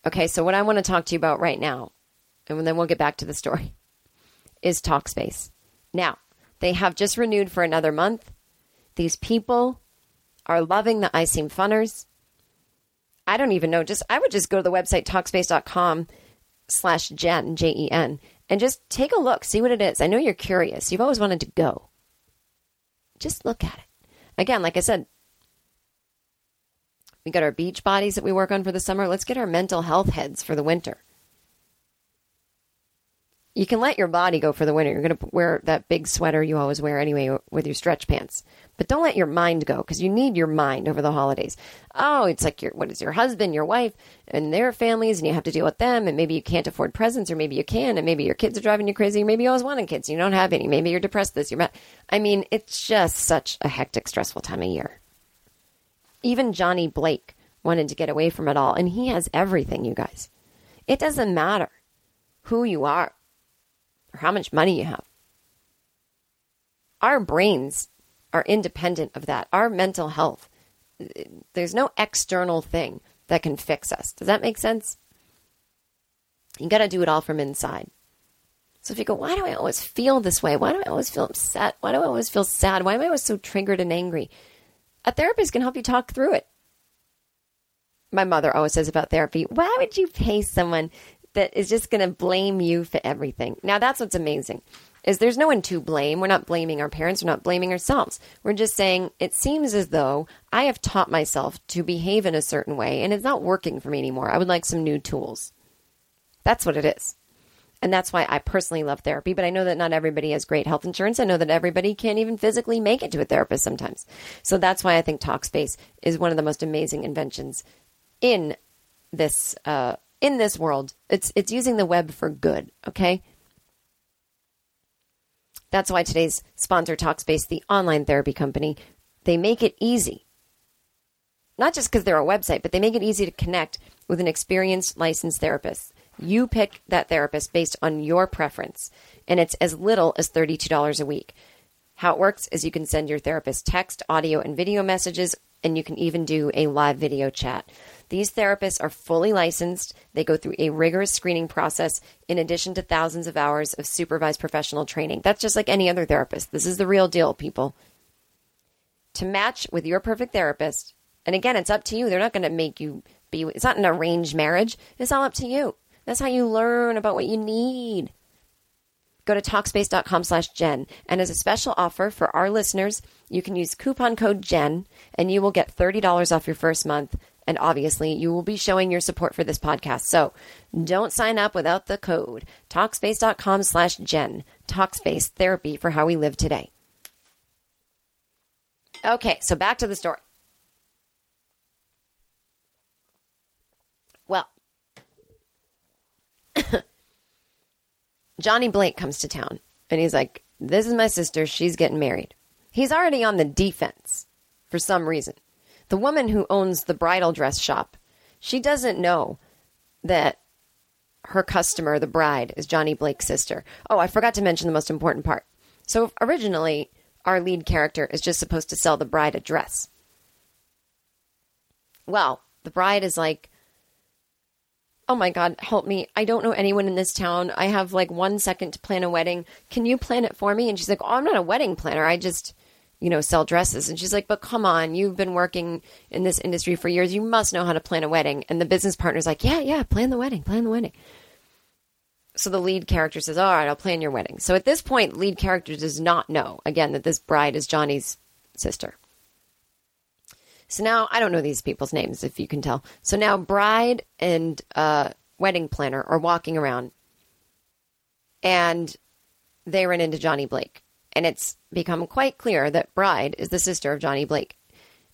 Okay, so what I want to talk to you about right now, and then we'll get back to the story, is Talkspace. Now, they have just renewed for another month. These people are loving the I Seem Funners. I don't even know. Just I would just go to the website talkspace.com slash Jen, J E N, and just take a look, see what it is. I know you're curious. You've always wanted to go. Just look at it. Again, like I said, we got our beach bodies that we work on for the summer. Let's get our mental health heads for the winter. You can let your body go for the winter. You're going to wear that big sweater you always wear anyway with your stretch pants. But don't let your mind go because you need your mind over the holidays. Oh, it's like your what is your husband, your wife, and their families, and you have to deal with them, and maybe you can't afford presents, or maybe you can, and maybe your kids are driving you crazy, or maybe you always wanted kids, and you don't have any. Maybe you're depressed this year. I mean, it's just such a hectic, stressful time of year. Even Johnny Blake wanted to get away from it all, and he has everything, you guys. It doesn't matter who you are or how much money you have. Our brains are independent of that. Our mental health, there's no external thing that can fix us. Does that make sense? You got to do it all from inside. So if you go, why do I always feel this way? Why do I always feel upset? Why do I always feel sad? Why am I always so triggered and angry? A therapist can help you talk through it. My mother always says about therapy, why would you pay someone that is just going to blame you for everything? Now that's what's amazing is there's no one to blame. We're not blaming our parents. We're not blaming ourselves. We're just saying it seems as though I have taught myself to behave in a certain way and it's not working for me anymore. I would like some new tools. That's what it is. And that's why I personally love therapy, but I know that not everybody has great health insurance. I know that everybody can't even physically make it to a therapist sometimes. So that's why I think Talkspace is one of the most amazing inventions in this uh, in this world. It's it's using the web for good, okay? That's why today's sponsor, Talkspace, the online therapy company, they make it easy. Not just because they're a website, but they make it easy to connect with an experienced licensed therapist. You pick that therapist based on your preference, and it's as little as $32 a week. How it works is you can send your therapist text, audio, and video messages, and you can even do a live video chat. These therapists are fully licensed. They go through a rigorous screening process in addition to thousands of hours of supervised professional training. That's just like any other therapist. This is the real deal, people. To match with your perfect therapist, and again, it's up to you. They're not going to make you be, it's not an arranged marriage. It's all up to you. That's how you learn about what you need. Go to Talkspace.com slash Jen. And as a special offer for our listeners, you can use coupon code Jen and you will get $30 off your first month. And obviously, you will be showing your support for this podcast. So don't sign up without the code. Talkspace.com slash Jen. Talkspace, therapy for how we live today. Okay, so back to the story. Well, Johnny Blake comes to town and he's like, This is my sister. She's getting married. He's already on the defense for some reason. The woman who owns the bridal dress shop, she doesn't know that her customer, the bride, is Johnny Blake's sister. Oh, I forgot to mention the most important part. So originally, our lead character is just supposed to sell the bride a dress. Well, the bride is like, Oh my God, help me. I don't know anyone in this town. I have like one second to plan a wedding. Can you plan it for me? And she's like, Oh, I'm not a wedding planner. I just, you know, sell dresses. And she's like, But come on, you've been working in this industry for years. You must know how to plan a wedding. And the business partner's like, Yeah, yeah, plan the wedding, plan the wedding. So the lead character says, All right, I'll plan your wedding. So at this point, lead character does not know, again, that this bride is Johnny's sister. So now I don't know these people's names, if you can tell. So now bride and uh, wedding planner are walking around, and they run into Johnny Blake, and it's become quite clear that bride is the sister of Johnny Blake,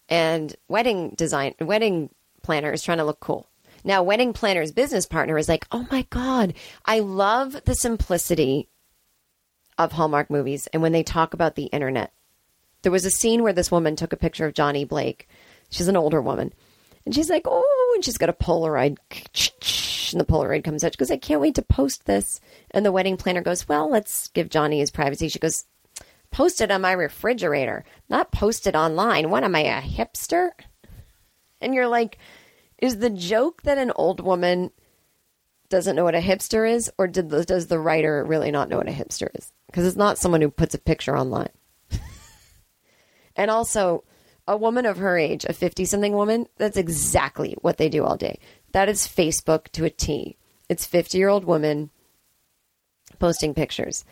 and wedding design wedding planner is trying to look cool. Now, wedding planner's business partner is like, "Oh my god, I love the simplicity of Hallmark movies and when they talk about the internet." There was a scene where this woman took a picture of Johnny Blake She's an older woman. And she's like, oh, and she's got a Polaroid. And the Polaroid comes out. She goes, I can't wait to post this. And the wedding planner goes, well, let's give Johnny his privacy. She goes, post it on my refrigerator, not post it online. What am I, a hipster? And you're like, is the joke that an old woman doesn't know what a hipster is, or did the, does the writer really not know what a hipster is? Because it's not someone who puts a picture online. and also, a woman of her age, a 50 something woman, that's exactly what they do all day. That is Facebook to a T. It's 50 year old woman posting pictures.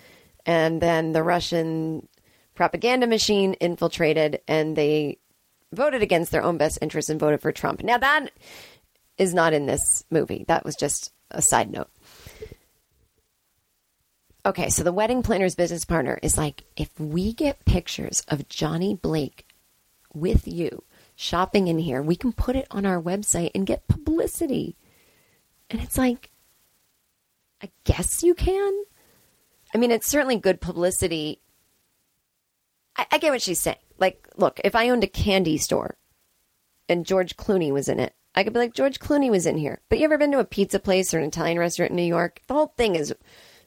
And then the Russian propaganda machine infiltrated and they voted against their own best interests and voted for Trump. Now, that is not in this movie. That was just a side note. Okay, so the wedding planner's business partner is like, if we get pictures of Johnny Blake with you shopping in here. We can put it on our website and get publicity. And it's like, I guess you can. I mean, it's certainly good publicity. I, I get what she's saying. Like, look, if I owned a candy store and George Clooney was in it, I could be like, George Clooney was in here. But you ever been to a pizza place or an Italian restaurant in New York? The whole thing is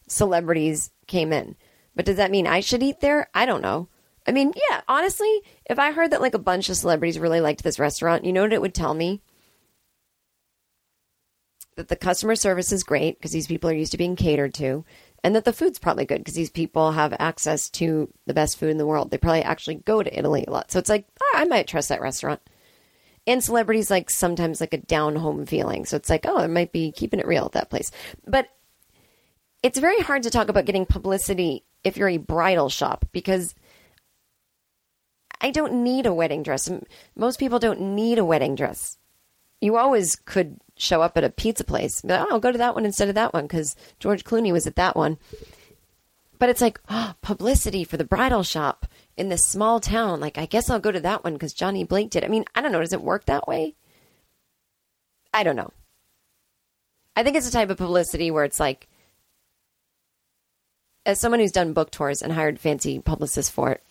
celebrities came in. But does that mean I should eat there? I don't know. I mean, yeah, honestly, if I heard that like a bunch of celebrities really liked this restaurant, you know what it would tell me? That the customer service is great because these people are used to being catered to, and that the food's probably good because these people have access to the best food in the world. They probably actually go to Italy a lot. So it's like, oh, I might trust that restaurant. And celebrities like sometimes like a down home feeling. So it's like, oh, it might be keeping it real at that place. But it's very hard to talk about getting publicity if you're a bridal shop because – I don't need a wedding dress. Most people don't need a wedding dress. You always could show up at a pizza place. Oh, I'll go to that one instead of that one because George Clooney was at that one. But it's like oh, publicity for the bridal shop in this small town. Like, I guess I'll go to that one because Johnny Blake did. I mean, I don't know. Does it work that way? I don't know. I think it's a type of publicity where it's like, as someone who's done book tours and hired fancy publicists for it,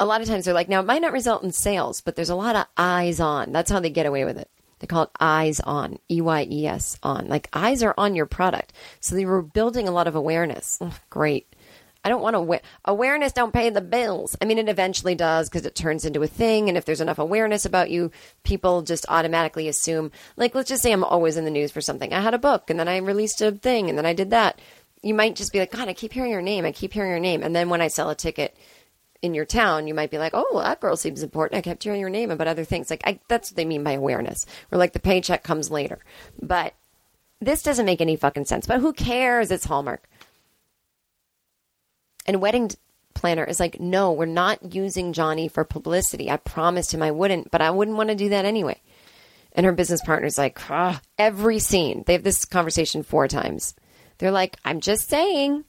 a lot of times they're like, now it might not result in sales, but there's a lot of eyes on. That's how they get away with it. They call it eyes on, E Y E S on. Like eyes are on your product. So they were building a lot of awareness. Great. I don't want to awa- awareness don't pay the bills. I mean, it eventually does because it turns into a thing. And if there's enough awareness about you, people just automatically assume, like, let's just say I'm always in the news for something. I had a book and then I released a thing and then I did that. You might just be like, God, I keep hearing your name. I keep hearing your name. And then when I sell a ticket in your town, you might be like, oh, that girl seems important. I kept hearing your name about other things. Like, I, that's what they mean by awareness. Or like the paycheck comes later. But this doesn't make any fucking sense. But who cares? It's Hallmark. And wedding planner is like, no, we're not using Johnny for publicity. I promised him I wouldn't, but I wouldn't want to do that anyway. And her business partner's like, ah, every scene, they have this conversation four times. They're like, I'm just saying,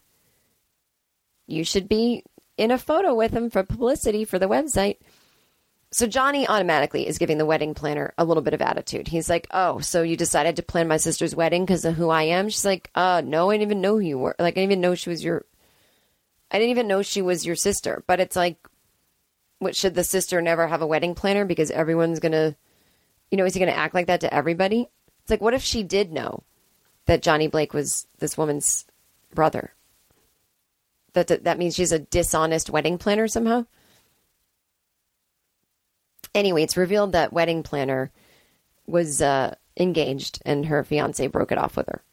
you should be in a photo with him for publicity for the website. So Johnny automatically is giving the wedding planner a little bit of attitude. He's like, "Oh, so you decided to plan my sister's wedding because of who I am?" She's like, "Uh, no, I didn't even know who you were. Like, I didn't even know she was your. I didn't even know she was your sister." But it's like, what should the sister never have a wedding planner because everyone's gonna, you know, is he gonna act like that to everybody? It's like, what if she did know that Johnny Blake was this woman's brother? That that, that means she's a dishonest wedding planner somehow. Anyway, it's revealed that wedding planner was uh, engaged and her fiance broke it off with her.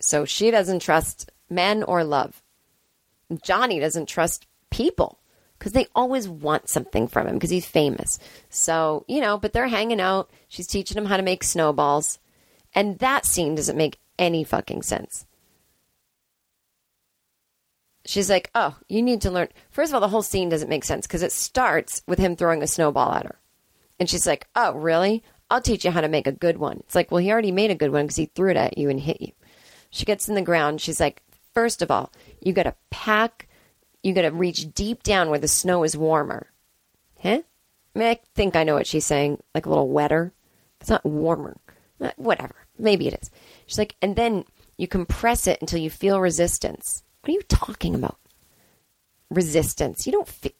So she doesn't trust men or love. Johnny doesn't trust people because they always want something from him because he's famous. So, you know, but they're hanging out. She's teaching him how to make snowballs. And that scene doesn't make any fucking sense. She's like, oh, you need to learn. First of all, the whole scene doesn't make sense because it starts with him throwing a snowball at her. And she's like, oh, really? I'll teach you how to make a good one. It's like, well, he already made a good one because he threw it at you and hit you. She gets in the ground. She's like, first of all, you got to pack, you got to reach deep down where the snow is warmer. Huh? I mean, I think I know what she's saying, like a little wetter. It's not warmer. Whatever. Maybe it is. She's like, and then you compress it until you feel resistance. What are you talking about? Resistance. You don't feel.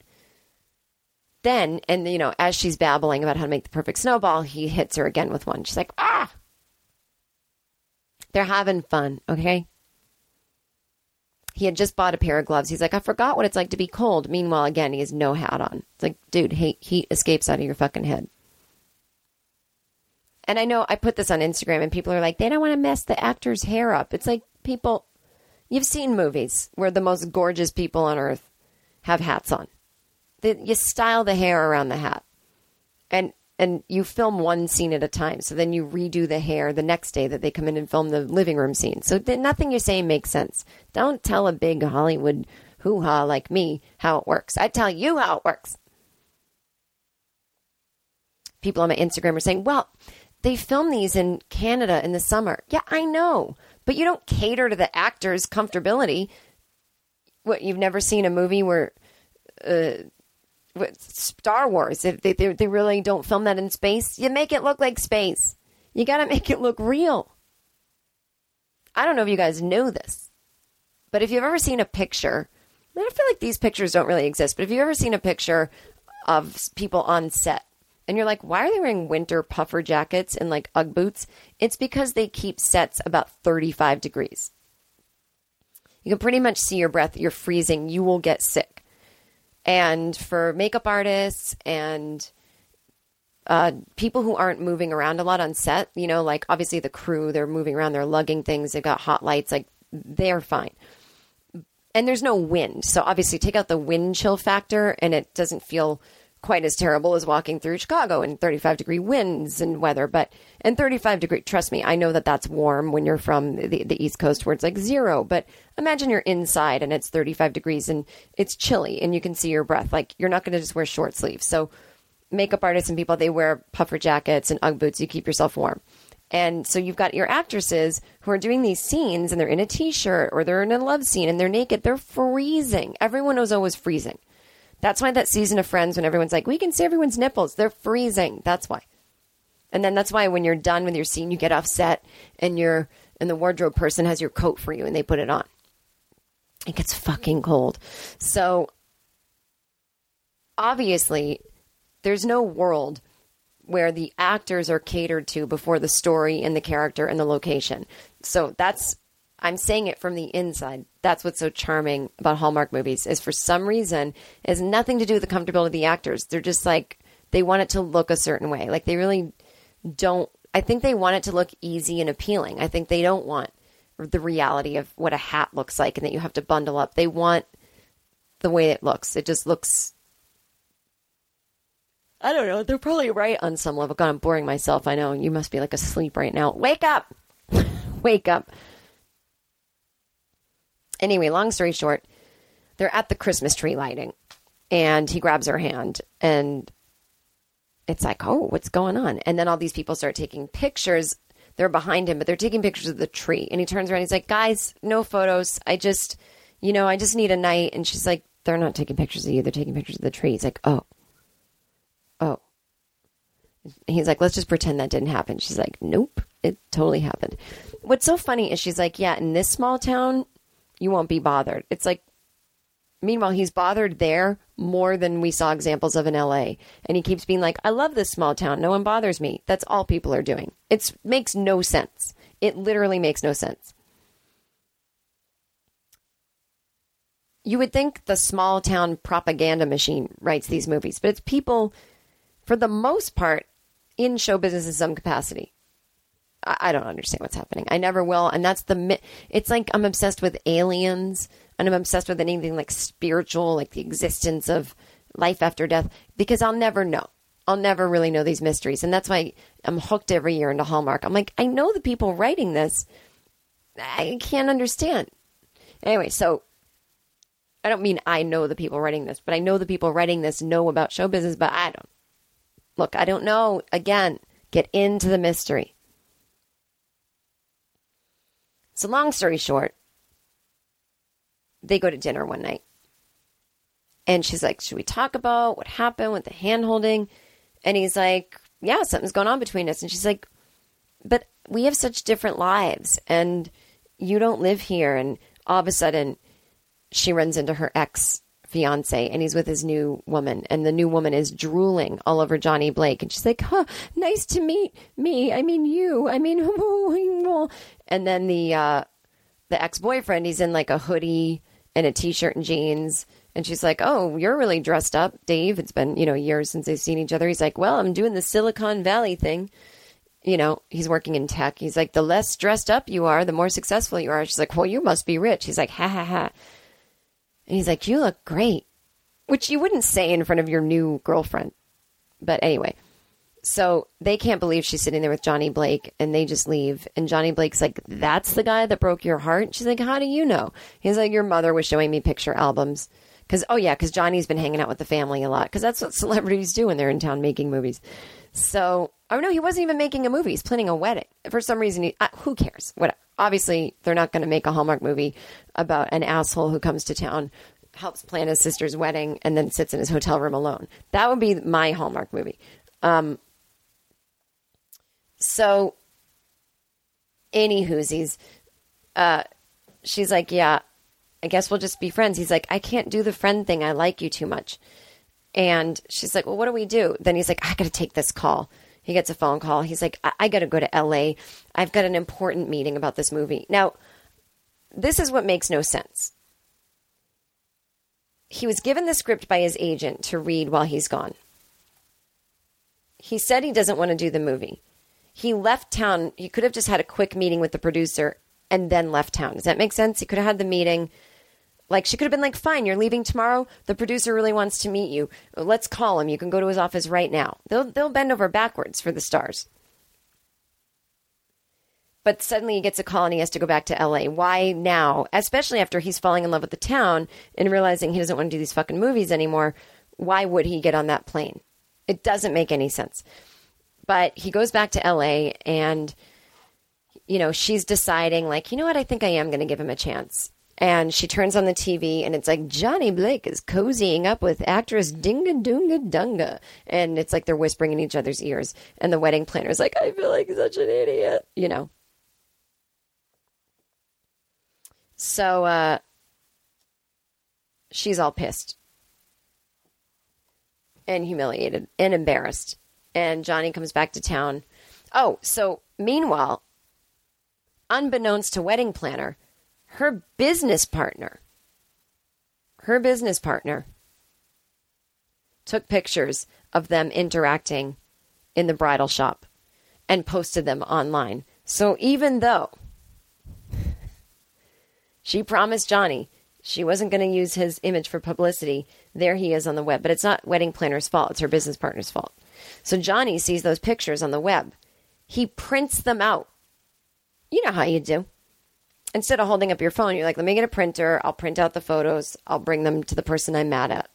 Then, and you know, as she's babbling about how to make the perfect snowball, he hits her again with one. She's like, ah! They're having fun, okay? He had just bought a pair of gloves. He's like, I forgot what it's like to be cold. Meanwhile, again, he has no hat on. It's like, dude, hey, heat escapes out of your fucking head. And I know I put this on Instagram, and people are like, they don't want to mess the actor's hair up. It's like, people, you've seen movies where the most gorgeous people on earth have hats on. They, you style the hair around the hat, and and you film one scene at a time. So then you redo the hair the next day that they come in and film the living room scene. So th- nothing you're saying makes sense. Don't tell a big Hollywood hoo ha like me how it works. I tell you how it works. People on my Instagram are saying, well, they film these in Canada in the summer. Yeah, I know. But you don't cater to the actor's comfortability. What, you've never seen a movie where uh, Star Wars, if they, they, they really don't film that in space, you make it look like space. You got to make it look real. I don't know if you guys know this, but if you've ever seen a picture, I feel like these pictures don't really exist, but if you've ever seen a picture of people on set and you're like, why are they wearing winter puffer jackets and like Ugg boots? It's because they keep sets about 35 degrees. You can pretty much see your breath. You're freezing. You will get sick. And for makeup artists and uh, people who aren't moving around a lot on set, you know, like obviously the crew, they're moving around, they're lugging things, they've got hot lights, like they're fine. And there's no wind. So obviously take out the wind chill factor and it doesn't feel quite as terrible as walking through Chicago in 35 degree winds and weather. But, and 35 degree, trust me, I know that that's warm when you're from the, the East Coast where it's like zero. But imagine you're inside and it's 35 degrees and it's chilly and you can see your breath. Like you're not going to just wear short sleeves. So makeup artists and people, they wear puffer jackets and Ugg boots. You keep yourself warm. And so you've got your actresses who are doing these scenes and they're in a t-shirt or they're in a love scene and they're naked. They're freezing. Everyone knows oh, always freezing. That's why that season of Friends, when everyone's like, we can see everyone's nipples, they're freezing. That's why. And then that's why when you're done with your scene, you get offset and you're, and the wardrobe person has your coat for you and they put it on. It gets fucking cold. So obviously, there's no world where the actors are catered to before the story and the character and the location. So that's I'm saying it from the inside. That's what's so charming about Hallmark movies is for some reason it has nothing to do with the comfortability of the actors. They're just like they want it to look a certain way. Like they really don't I think they want it to look easy and appealing. I think they don't want the reality of what a hat looks like and that you have to bundle up. They want the way it looks. It just looks I don't know. They're probably right on some level. God, I'm boring myself. I know. You must be like asleep right now. Wake up. Wake up. Anyway, long story short, they're at the Christmas tree lighting and he grabs her hand and it's like, oh, what's going on? And then all these people start taking pictures. They're behind him, but they're taking pictures of the tree. And he turns around. He's like, guys, no photos. I just, you know, I just need a night. And she's like, they're not taking pictures of you. They're taking pictures of the tree. He's like, oh, oh. He's like, let's just pretend that didn't happen. She's like, nope, it totally happened. What's so funny is she's like, yeah, in this small town, you won't be bothered. It's like, meanwhile, he's bothered there more than we saw examples of in LA. And he keeps being like, I love this small town. No one bothers me. That's all people are doing. It makes no sense. It literally makes no sense. You would think the small town propaganda machine writes these movies, but it's people, for the most part, in show business in some capacity. I don't understand what's happening. I never will. And that's the, it's like I'm obsessed with aliens and I'm obsessed with anything like spiritual, like the existence of life after death, because I'll never know. I'll never really know these mysteries. And that's why I'm hooked every year into Hallmark. I'm like, I know the people writing this. I can't understand. Anyway, so I don't mean I know the people writing this, but I know the people writing this know about show business, but I don't. Look, I don't know. Again, get into the mystery. So, long story short, they go to dinner one night. And she's like, Should we talk about what happened with the hand holding? And he's like, Yeah, something's going on between us. And she's like, But we have such different lives, and you don't live here. And all of a sudden, she runs into her ex fiance and he's with his new woman and the new woman is drooling all over Johnny Blake and she's like, "Huh, nice to meet me. I mean you. I mean and then the uh the ex-boyfriend, he's in like a hoodie and a t-shirt and jeans and she's like, "Oh, you're really dressed up, Dave. It's been, you know, years since they've seen each other." He's like, "Well, I'm doing the Silicon Valley thing." You know, he's working in tech. He's like, "The less dressed up you are, the more successful you are." She's like, "Well, you must be rich." He's like, "Ha ha ha." And he's like, You look great, which you wouldn't say in front of your new girlfriend. But anyway, so they can't believe she's sitting there with Johnny Blake and they just leave. And Johnny Blake's like, That's the guy that broke your heart? She's like, How do you know? He's like, Your mother was showing me picture albums. Because, oh, yeah, because Johnny's been hanging out with the family a lot. Because that's what celebrities do when they're in town making movies. So, oh no, he wasn't even making a movie. He's planning a wedding. For some reason, he, uh, who cares? What? Obviously, they're not going to make a Hallmark movie about an asshole who comes to town, helps plan his sister's wedding, and then sits in his hotel room alone. That would be my Hallmark movie. Um, so, any whoosies, uh, she's like, yeah, I guess we'll just be friends. He's like, I can't do the friend thing. I like you too much. And she's like, Well, what do we do? Then he's like, I got to take this call. He gets a phone call. He's like, I, I got to go to LA. I've got an important meeting about this movie. Now, this is what makes no sense. He was given the script by his agent to read while he's gone. He said he doesn't want to do the movie. He left town. He could have just had a quick meeting with the producer and then left town. Does that make sense? He could have had the meeting like she could have been like, "Fine, you're leaving tomorrow. The producer really wants to meet you. Let's call him. You can go to his office right now." They'll they'll bend over backwards for the stars. But suddenly he gets a call and he has to go back to LA. Why now? Especially after he's falling in love with the town and realizing he doesn't want to do these fucking movies anymore. Why would he get on that plane? It doesn't make any sense. But he goes back to LA and you know, she's deciding like, you know what, I think I am going to give him a chance and she turns on the TV and it's like Johnny Blake is cozying up with actress Dinga Dunga Dunga. And it's like they're whispering in each other's ears. And the wedding planner's like, I feel like such an idiot, you know. So uh, she's all pissed and humiliated and embarrassed. and Johnny comes back to town. Oh, so meanwhile, unbeknownst to wedding planner, her business partner, her business partner took pictures of them interacting in the bridal shop and posted them online. So even though she promised Johnny she wasn't going to use his image for publicity, there he is on the web. But it's not wedding planner's fault, it's her business partner's fault. So Johnny sees those pictures on the web. He prints them out. You know how you do. Instead of holding up your phone, you're like, let me get a printer. I'll print out the photos. I'll bring them to the person I'm mad at.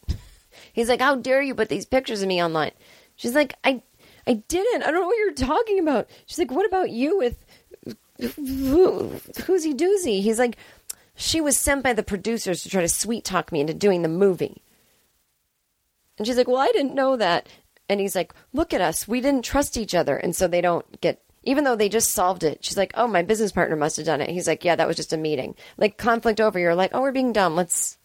He's like, how dare you put these pictures of me online? She's like, I, I didn't. I don't know what you're talking about. She's like, what about you with he doozy? He's like, she was sent by the producers to try to sweet talk me into doing the movie. And she's like, well, I didn't know that. And he's like, look at us. We didn't trust each other. And so they don't get, even though they just solved it. She's like, oh, my business partner must have done it. He's like, yeah, that was just a meeting. Like conflict over. You're like, oh, we're being dumb. Let's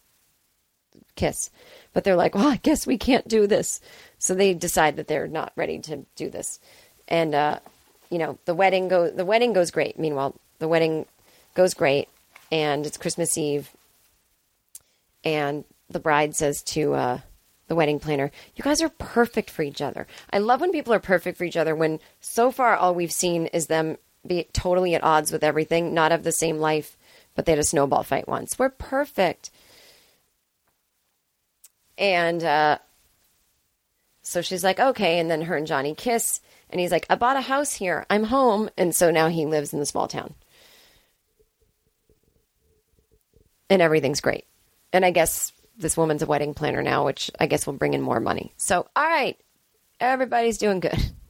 kiss. But they're like, well, I guess we can't do this. So they decide that they're not ready to do this. And, uh, you know, the wedding go the wedding goes great. Meanwhile, the wedding goes great and it's Christmas Eve. And the bride says to uh, the wedding planner, You guys are perfect for each other. I love when people are perfect for each other when so far all we've seen is them be totally at odds with everything, not have the same life, but they had a snowball fight once. We're perfect. And uh, so she's like, Okay. And then her and Johnny kiss. And he's like, I bought a house here. I'm home. And so now he lives in the small town. and everything's great. And I guess this woman's a wedding planner now, which I guess will bring in more money. So, all right, everybody's doing good.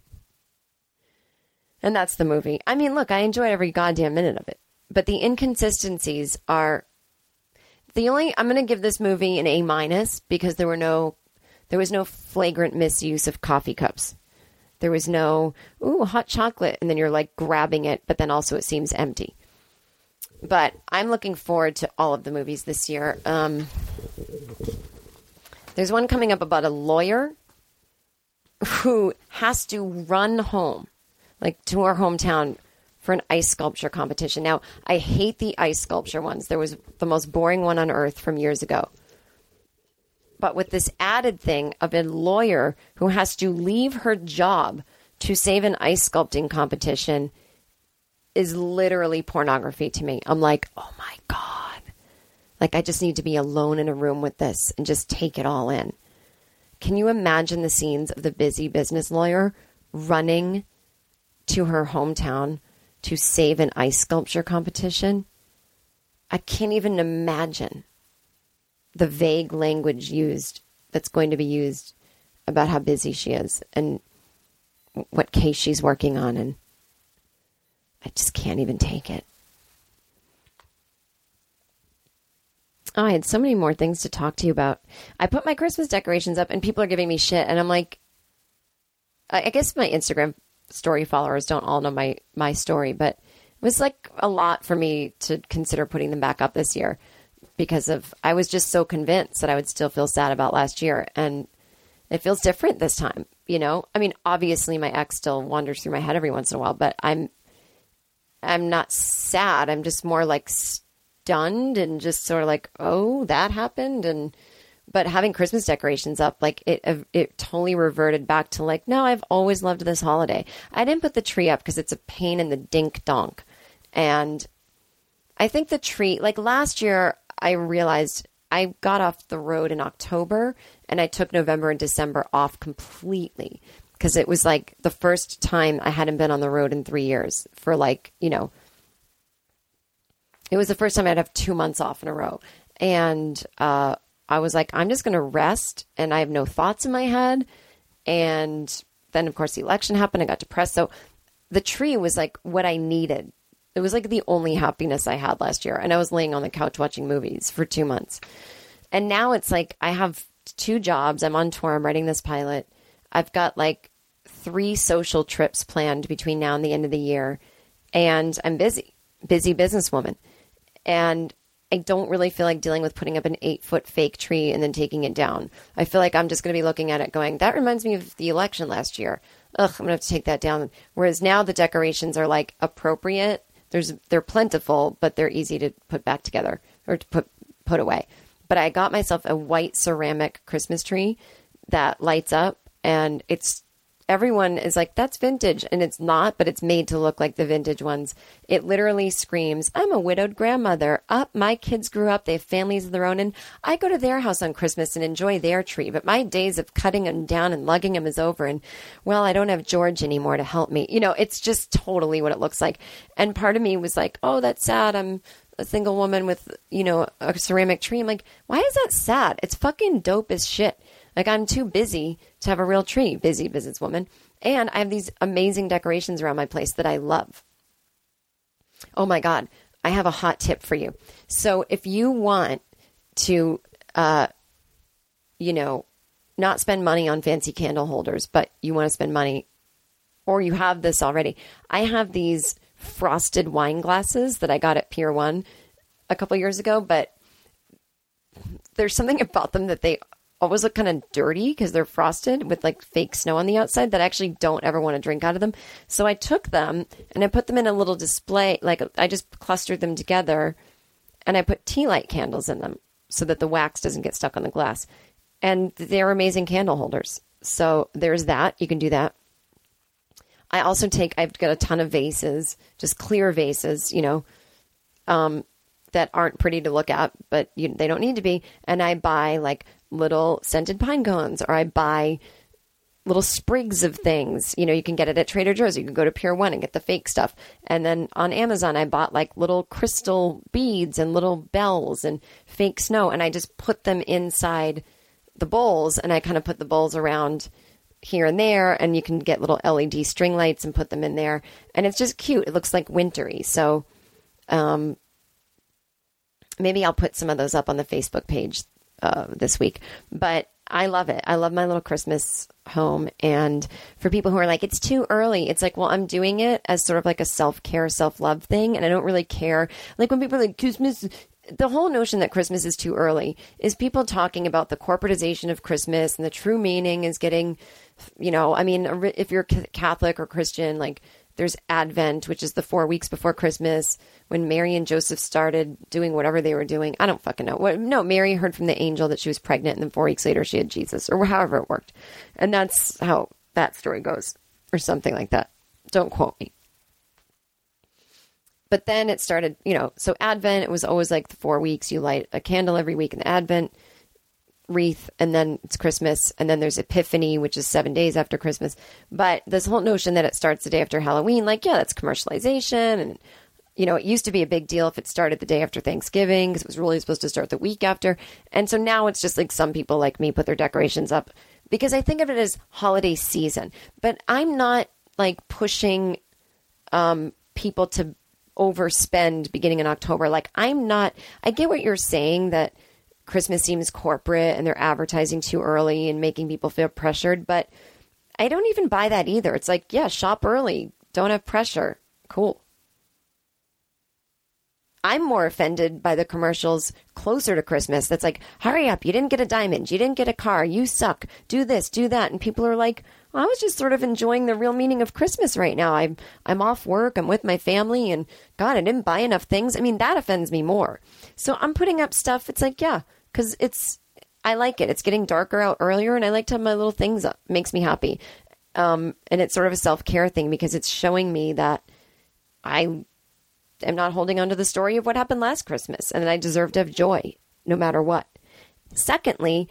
And that's the movie. I mean, look, I enjoyed every goddamn minute of it, but the inconsistencies are the only. I'm going to give this movie an A minus because there were no, there was no flagrant misuse of coffee cups. There was no ooh hot chocolate, and then you're like grabbing it, but then also it seems empty but I'm looking forward to all of the movies this year. Um, there's one coming up about a lawyer who has to run home, like to our hometown, for an ice sculpture competition. Now, I hate the ice sculpture ones. There was the most boring one on earth from years ago. But with this added thing of a lawyer who has to leave her job to save an ice sculpting competition is literally pornography to me. I'm like, oh my God. Like, I just need to be alone in a room with this and just take it all in. Can you imagine the scenes of the busy business lawyer running to her hometown to save an ice sculpture competition? I can't even imagine the vague language used that's going to be used about how busy she is and what case she's working on and I just can't even take it. Oh, I had so many more things to talk to you about. I put my Christmas decorations up and people are giving me shit. And I'm like, I guess my Instagram story followers don't all know my, my story, but it was like a lot for me to consider putting them back up this year because of, I was just so convinced that I would still feel sad about last year. And it feels different this time, you know? I mean, obviously my ex still wanders through my head every once in a while, but I'm I'm not sad. I'm just more like stunned and just sort of like, oh, that happened. And but having Christmas decorations up, like it, it totally reverted back to like, no, I've always loved this holiday. I didn't put the tree up because it's a pain in the dink donk, and I think the tree, like last year, I realized I got off the road in October and I took November and December off completely because it was like the first time I hadn't been on the road in three years for like, you know, it was the first time I'd have two months off in a row. And uh, I was like, I'm just going to rest and I have no thoughts in my head. And then, of course, the election happened. I got depressed. So the tree was like what I needed. It was like the only happiness I had last year. And I was laying on the couch watching movies for two months. And now it's like I have two jobs. I'm on tour. I'm writing this pilot. I've got like three social trips planned between now and the end of the year. And I'm busy, busy businesswoman. And I don't really feel like dealing with putting up an eight foot fake tree and then taking it down. I feel like I'm just going to be looking at it going, that reminds me of the election last year. ugh, I'm gonna have to take that down. Whereas now the decorations are like appropriate. There's they're plentiful, but they're easy to put back together or to put put away. But I got myself a white ceramic Christmas tree that lights up, and it's everyone is like that's vintage and it's not but it's made to look like the vintage ones. It literally screams i'm a widowed grandmother. Up my kids grew up they have families of their own and i go to their house on christmas and enjoy their tree but my days of cutting them down and lugging them is over and well i don't have george anymore to help me. You know it's just totally what it looks like. And part of me was like oh that's sad. I'm a single woman with you know a ceramic tree. I'm like why is that sad? It's fucking dope as shit like I'm too busy to have a real tree, busy businesswoman. And I have these amazing decorations around my place that I love. Oh my God. I have a hot tip for you. So if you want to, uh, you know, not spend money on fancy candle holders, but you want to spend money, or you have this already, I have these frosted wine glasses that I got at Pier One a couple years ago, but there's something about them that they always look kind of dirty because they're frosted with like fake snow on the outside that I actually don't ever want to drink out of them. So I took them and I put them in a little display. Like I just clustered them together and I put tea light candles in them so that the wax doesn't get stuck on the glass. And they're amazing candle holders. So there's that. You can do that. I also take, I've got a ton of vases, just clear vases, you know, um, that aren't pretty to look at, but you, they don't need to be. And I buy like little scented pine cones or I buy little sprigs of things. You know, you can get it at Trader Joe's. You can go to Pier One and get the fake stuff. And then on Amazon, I bought like little crystal beads and little bells and fake snow. And I just put them inside the bowls and I kind of put the bowls around here and there. And you can get little LED string lights and put them in there. And it's just cute. It looks like wintry. So, um, maybe I'll put some of those up on the Facebook page uh, this week. But I love it. I love my little Christmas home. And for people who are like, it's too early, it's like, well, I'm doing it as sort of like a self care, self love thing. And I don't really care. Like when people are like, Christmas, the whole notion that Christmas is too early is people talking about the corporatization of Christmas and the true meaning is getting, you know, I mean, if you're Catholic or Christian, like, there's Advent, which is the four weeks before Christmas when Mary and Joseph started doing whatever they were doing. I don't fucking know. What, no, Mary heard from the angel that she was pregnant, and then four weeks later she had Jesus, or however it worked. And that's how that story goes, or something like that. Don't quote me. But then it started, you know, so Advent, it was always like the four weeks. You light a candle every week in Advent wreath and then it's Christmas and then there's Epiphany, which is seven days after Christmas. But this whole notion that it starts the day after Halloween, like, yeah, that's commercialization. And, you know, it used to be a big deal if it started the day after Thanksgiving because it was really supposed to start the week after. And so now it's just like some people like me put their decorations up because I think of it as holiday season. But I'm not like pushing um, people to overspend beginning in October. Like, I'm not, I get what you're saying that Christmas seems corporate and they're advertising too early and making people feel pressured. But I don't even buy that either. It's like, yeah, shop early. Don't have pressure. Cool. I'm more offended by the commercials closer to Christmas that's like, hurry up, you didn't get a diamond, you didn't get a car, you suck, do this, do that. And people are like, I was just sort of enjoying the real meaning of Christmas right now. I'm I'm off work, I'm with my family, and God, I didn't buy enough things. I mean, that offends me more. So I'm putting up stuff, it's like, yeah, because it's I like it. It's getting darker out earlier, and I like to have my little things up. It makes me happy, um, and it's sort of a self care thing because it's showing me that I am not holding on to the story of what happened last Christmas, and that I deserve to have joy no matter what. Secondly,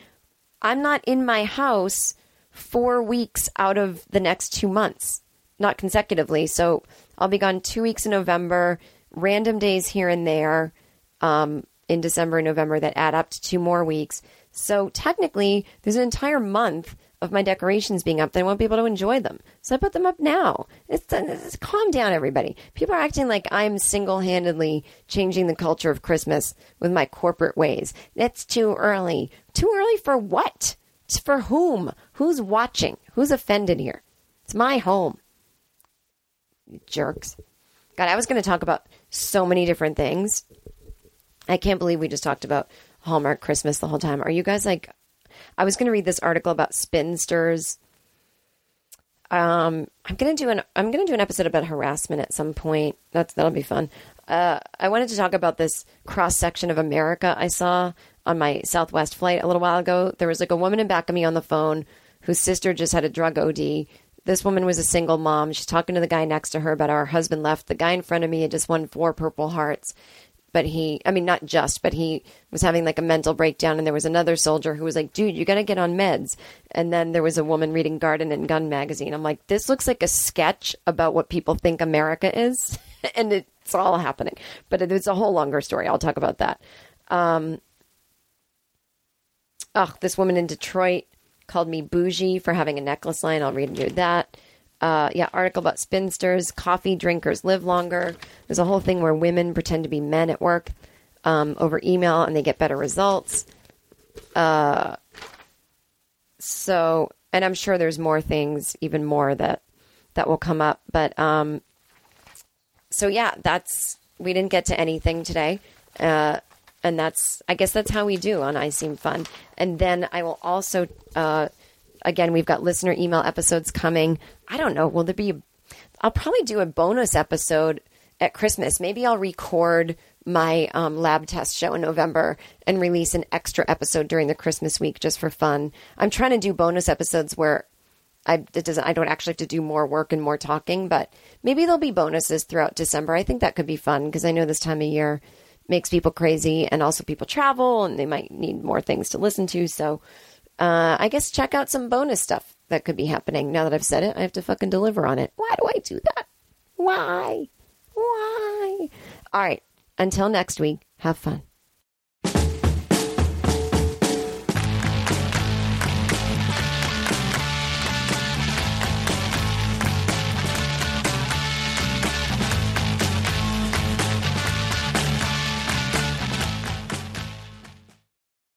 I'm not in my house four weeks out of the next two months, not consecutively. So I'll be gone two weeks in November, random days here and there. Um, in December and November that add up to two more weeks. So technically, there's an entire month of my decorations being up that I won't be able to enjoy them. So I put them up now. It's, it's calm down, everybody. People are acting like I'm single handedly changing the culture of Christmas with my corporate ways. That's too early. Too early for what? It's for whom? Who's watching? Who's offended here? It's my home. You jerks. God, I was going to talk about so many different things. I can't believe we just talked about Hallmark Christmas the whole time. Are you guys like, I was going to read this article about spinsters Um, I'm gonna do an I'm gonna do an episode about harassment at some point. That's that'll be fun. Uh, I wanted to talk about this cross section of America I saw on my Southwest flight a little while ago. There was like a woman in back of me on the phone whose sister just had a drug OD. This woman was a single mom. She's talking to the guy next to her about our husband left. The guy in front of me had just won four Purple Hearts but he i mean not just but he was having like a mental breakdown and there was another soldier who was like dude you gotta get on meds and then there was a woman reading garden and gun magazine i'm like this looks like a sketch about what people think america is and it's all happening but it's a whole longer story i'll talk about that um oh this woman in detroit called me bougie for having a necklace line i'll read you that uh, yeah, article about spinsters, coffee drinkers live longer. There's a whole thing where women pretend to be men at work um, over email and they get better results. Uh, so, and I'm sure there's more things, even more that that will come up. But um, so yeah, that's we didn't get to anything today. Uh, and that's I guess that's how we do on I Seem Fun. And then I will also uh, again we've got listener email episodes coming. I don't know. Will there be? I'll probably do a bonus episode at Christmas. Maybe I'll record my um, lab test show in November and release an extra episode during the Christmas week just for fun. I'm trying to do bonus episodes where I it doesn't I don't actually have to do more work and more talking, but maybe there'll be bonuses throughout December. I think that could be fun because I know this time of year makes people crazy and also people travel and they might need more things to listen to. So uh, I guess check out some bonus stuff that could be happening. Now that I've said it, I have to fucking deliver on it. Why do I do that? Why? Why? All right. Until next week, have fun.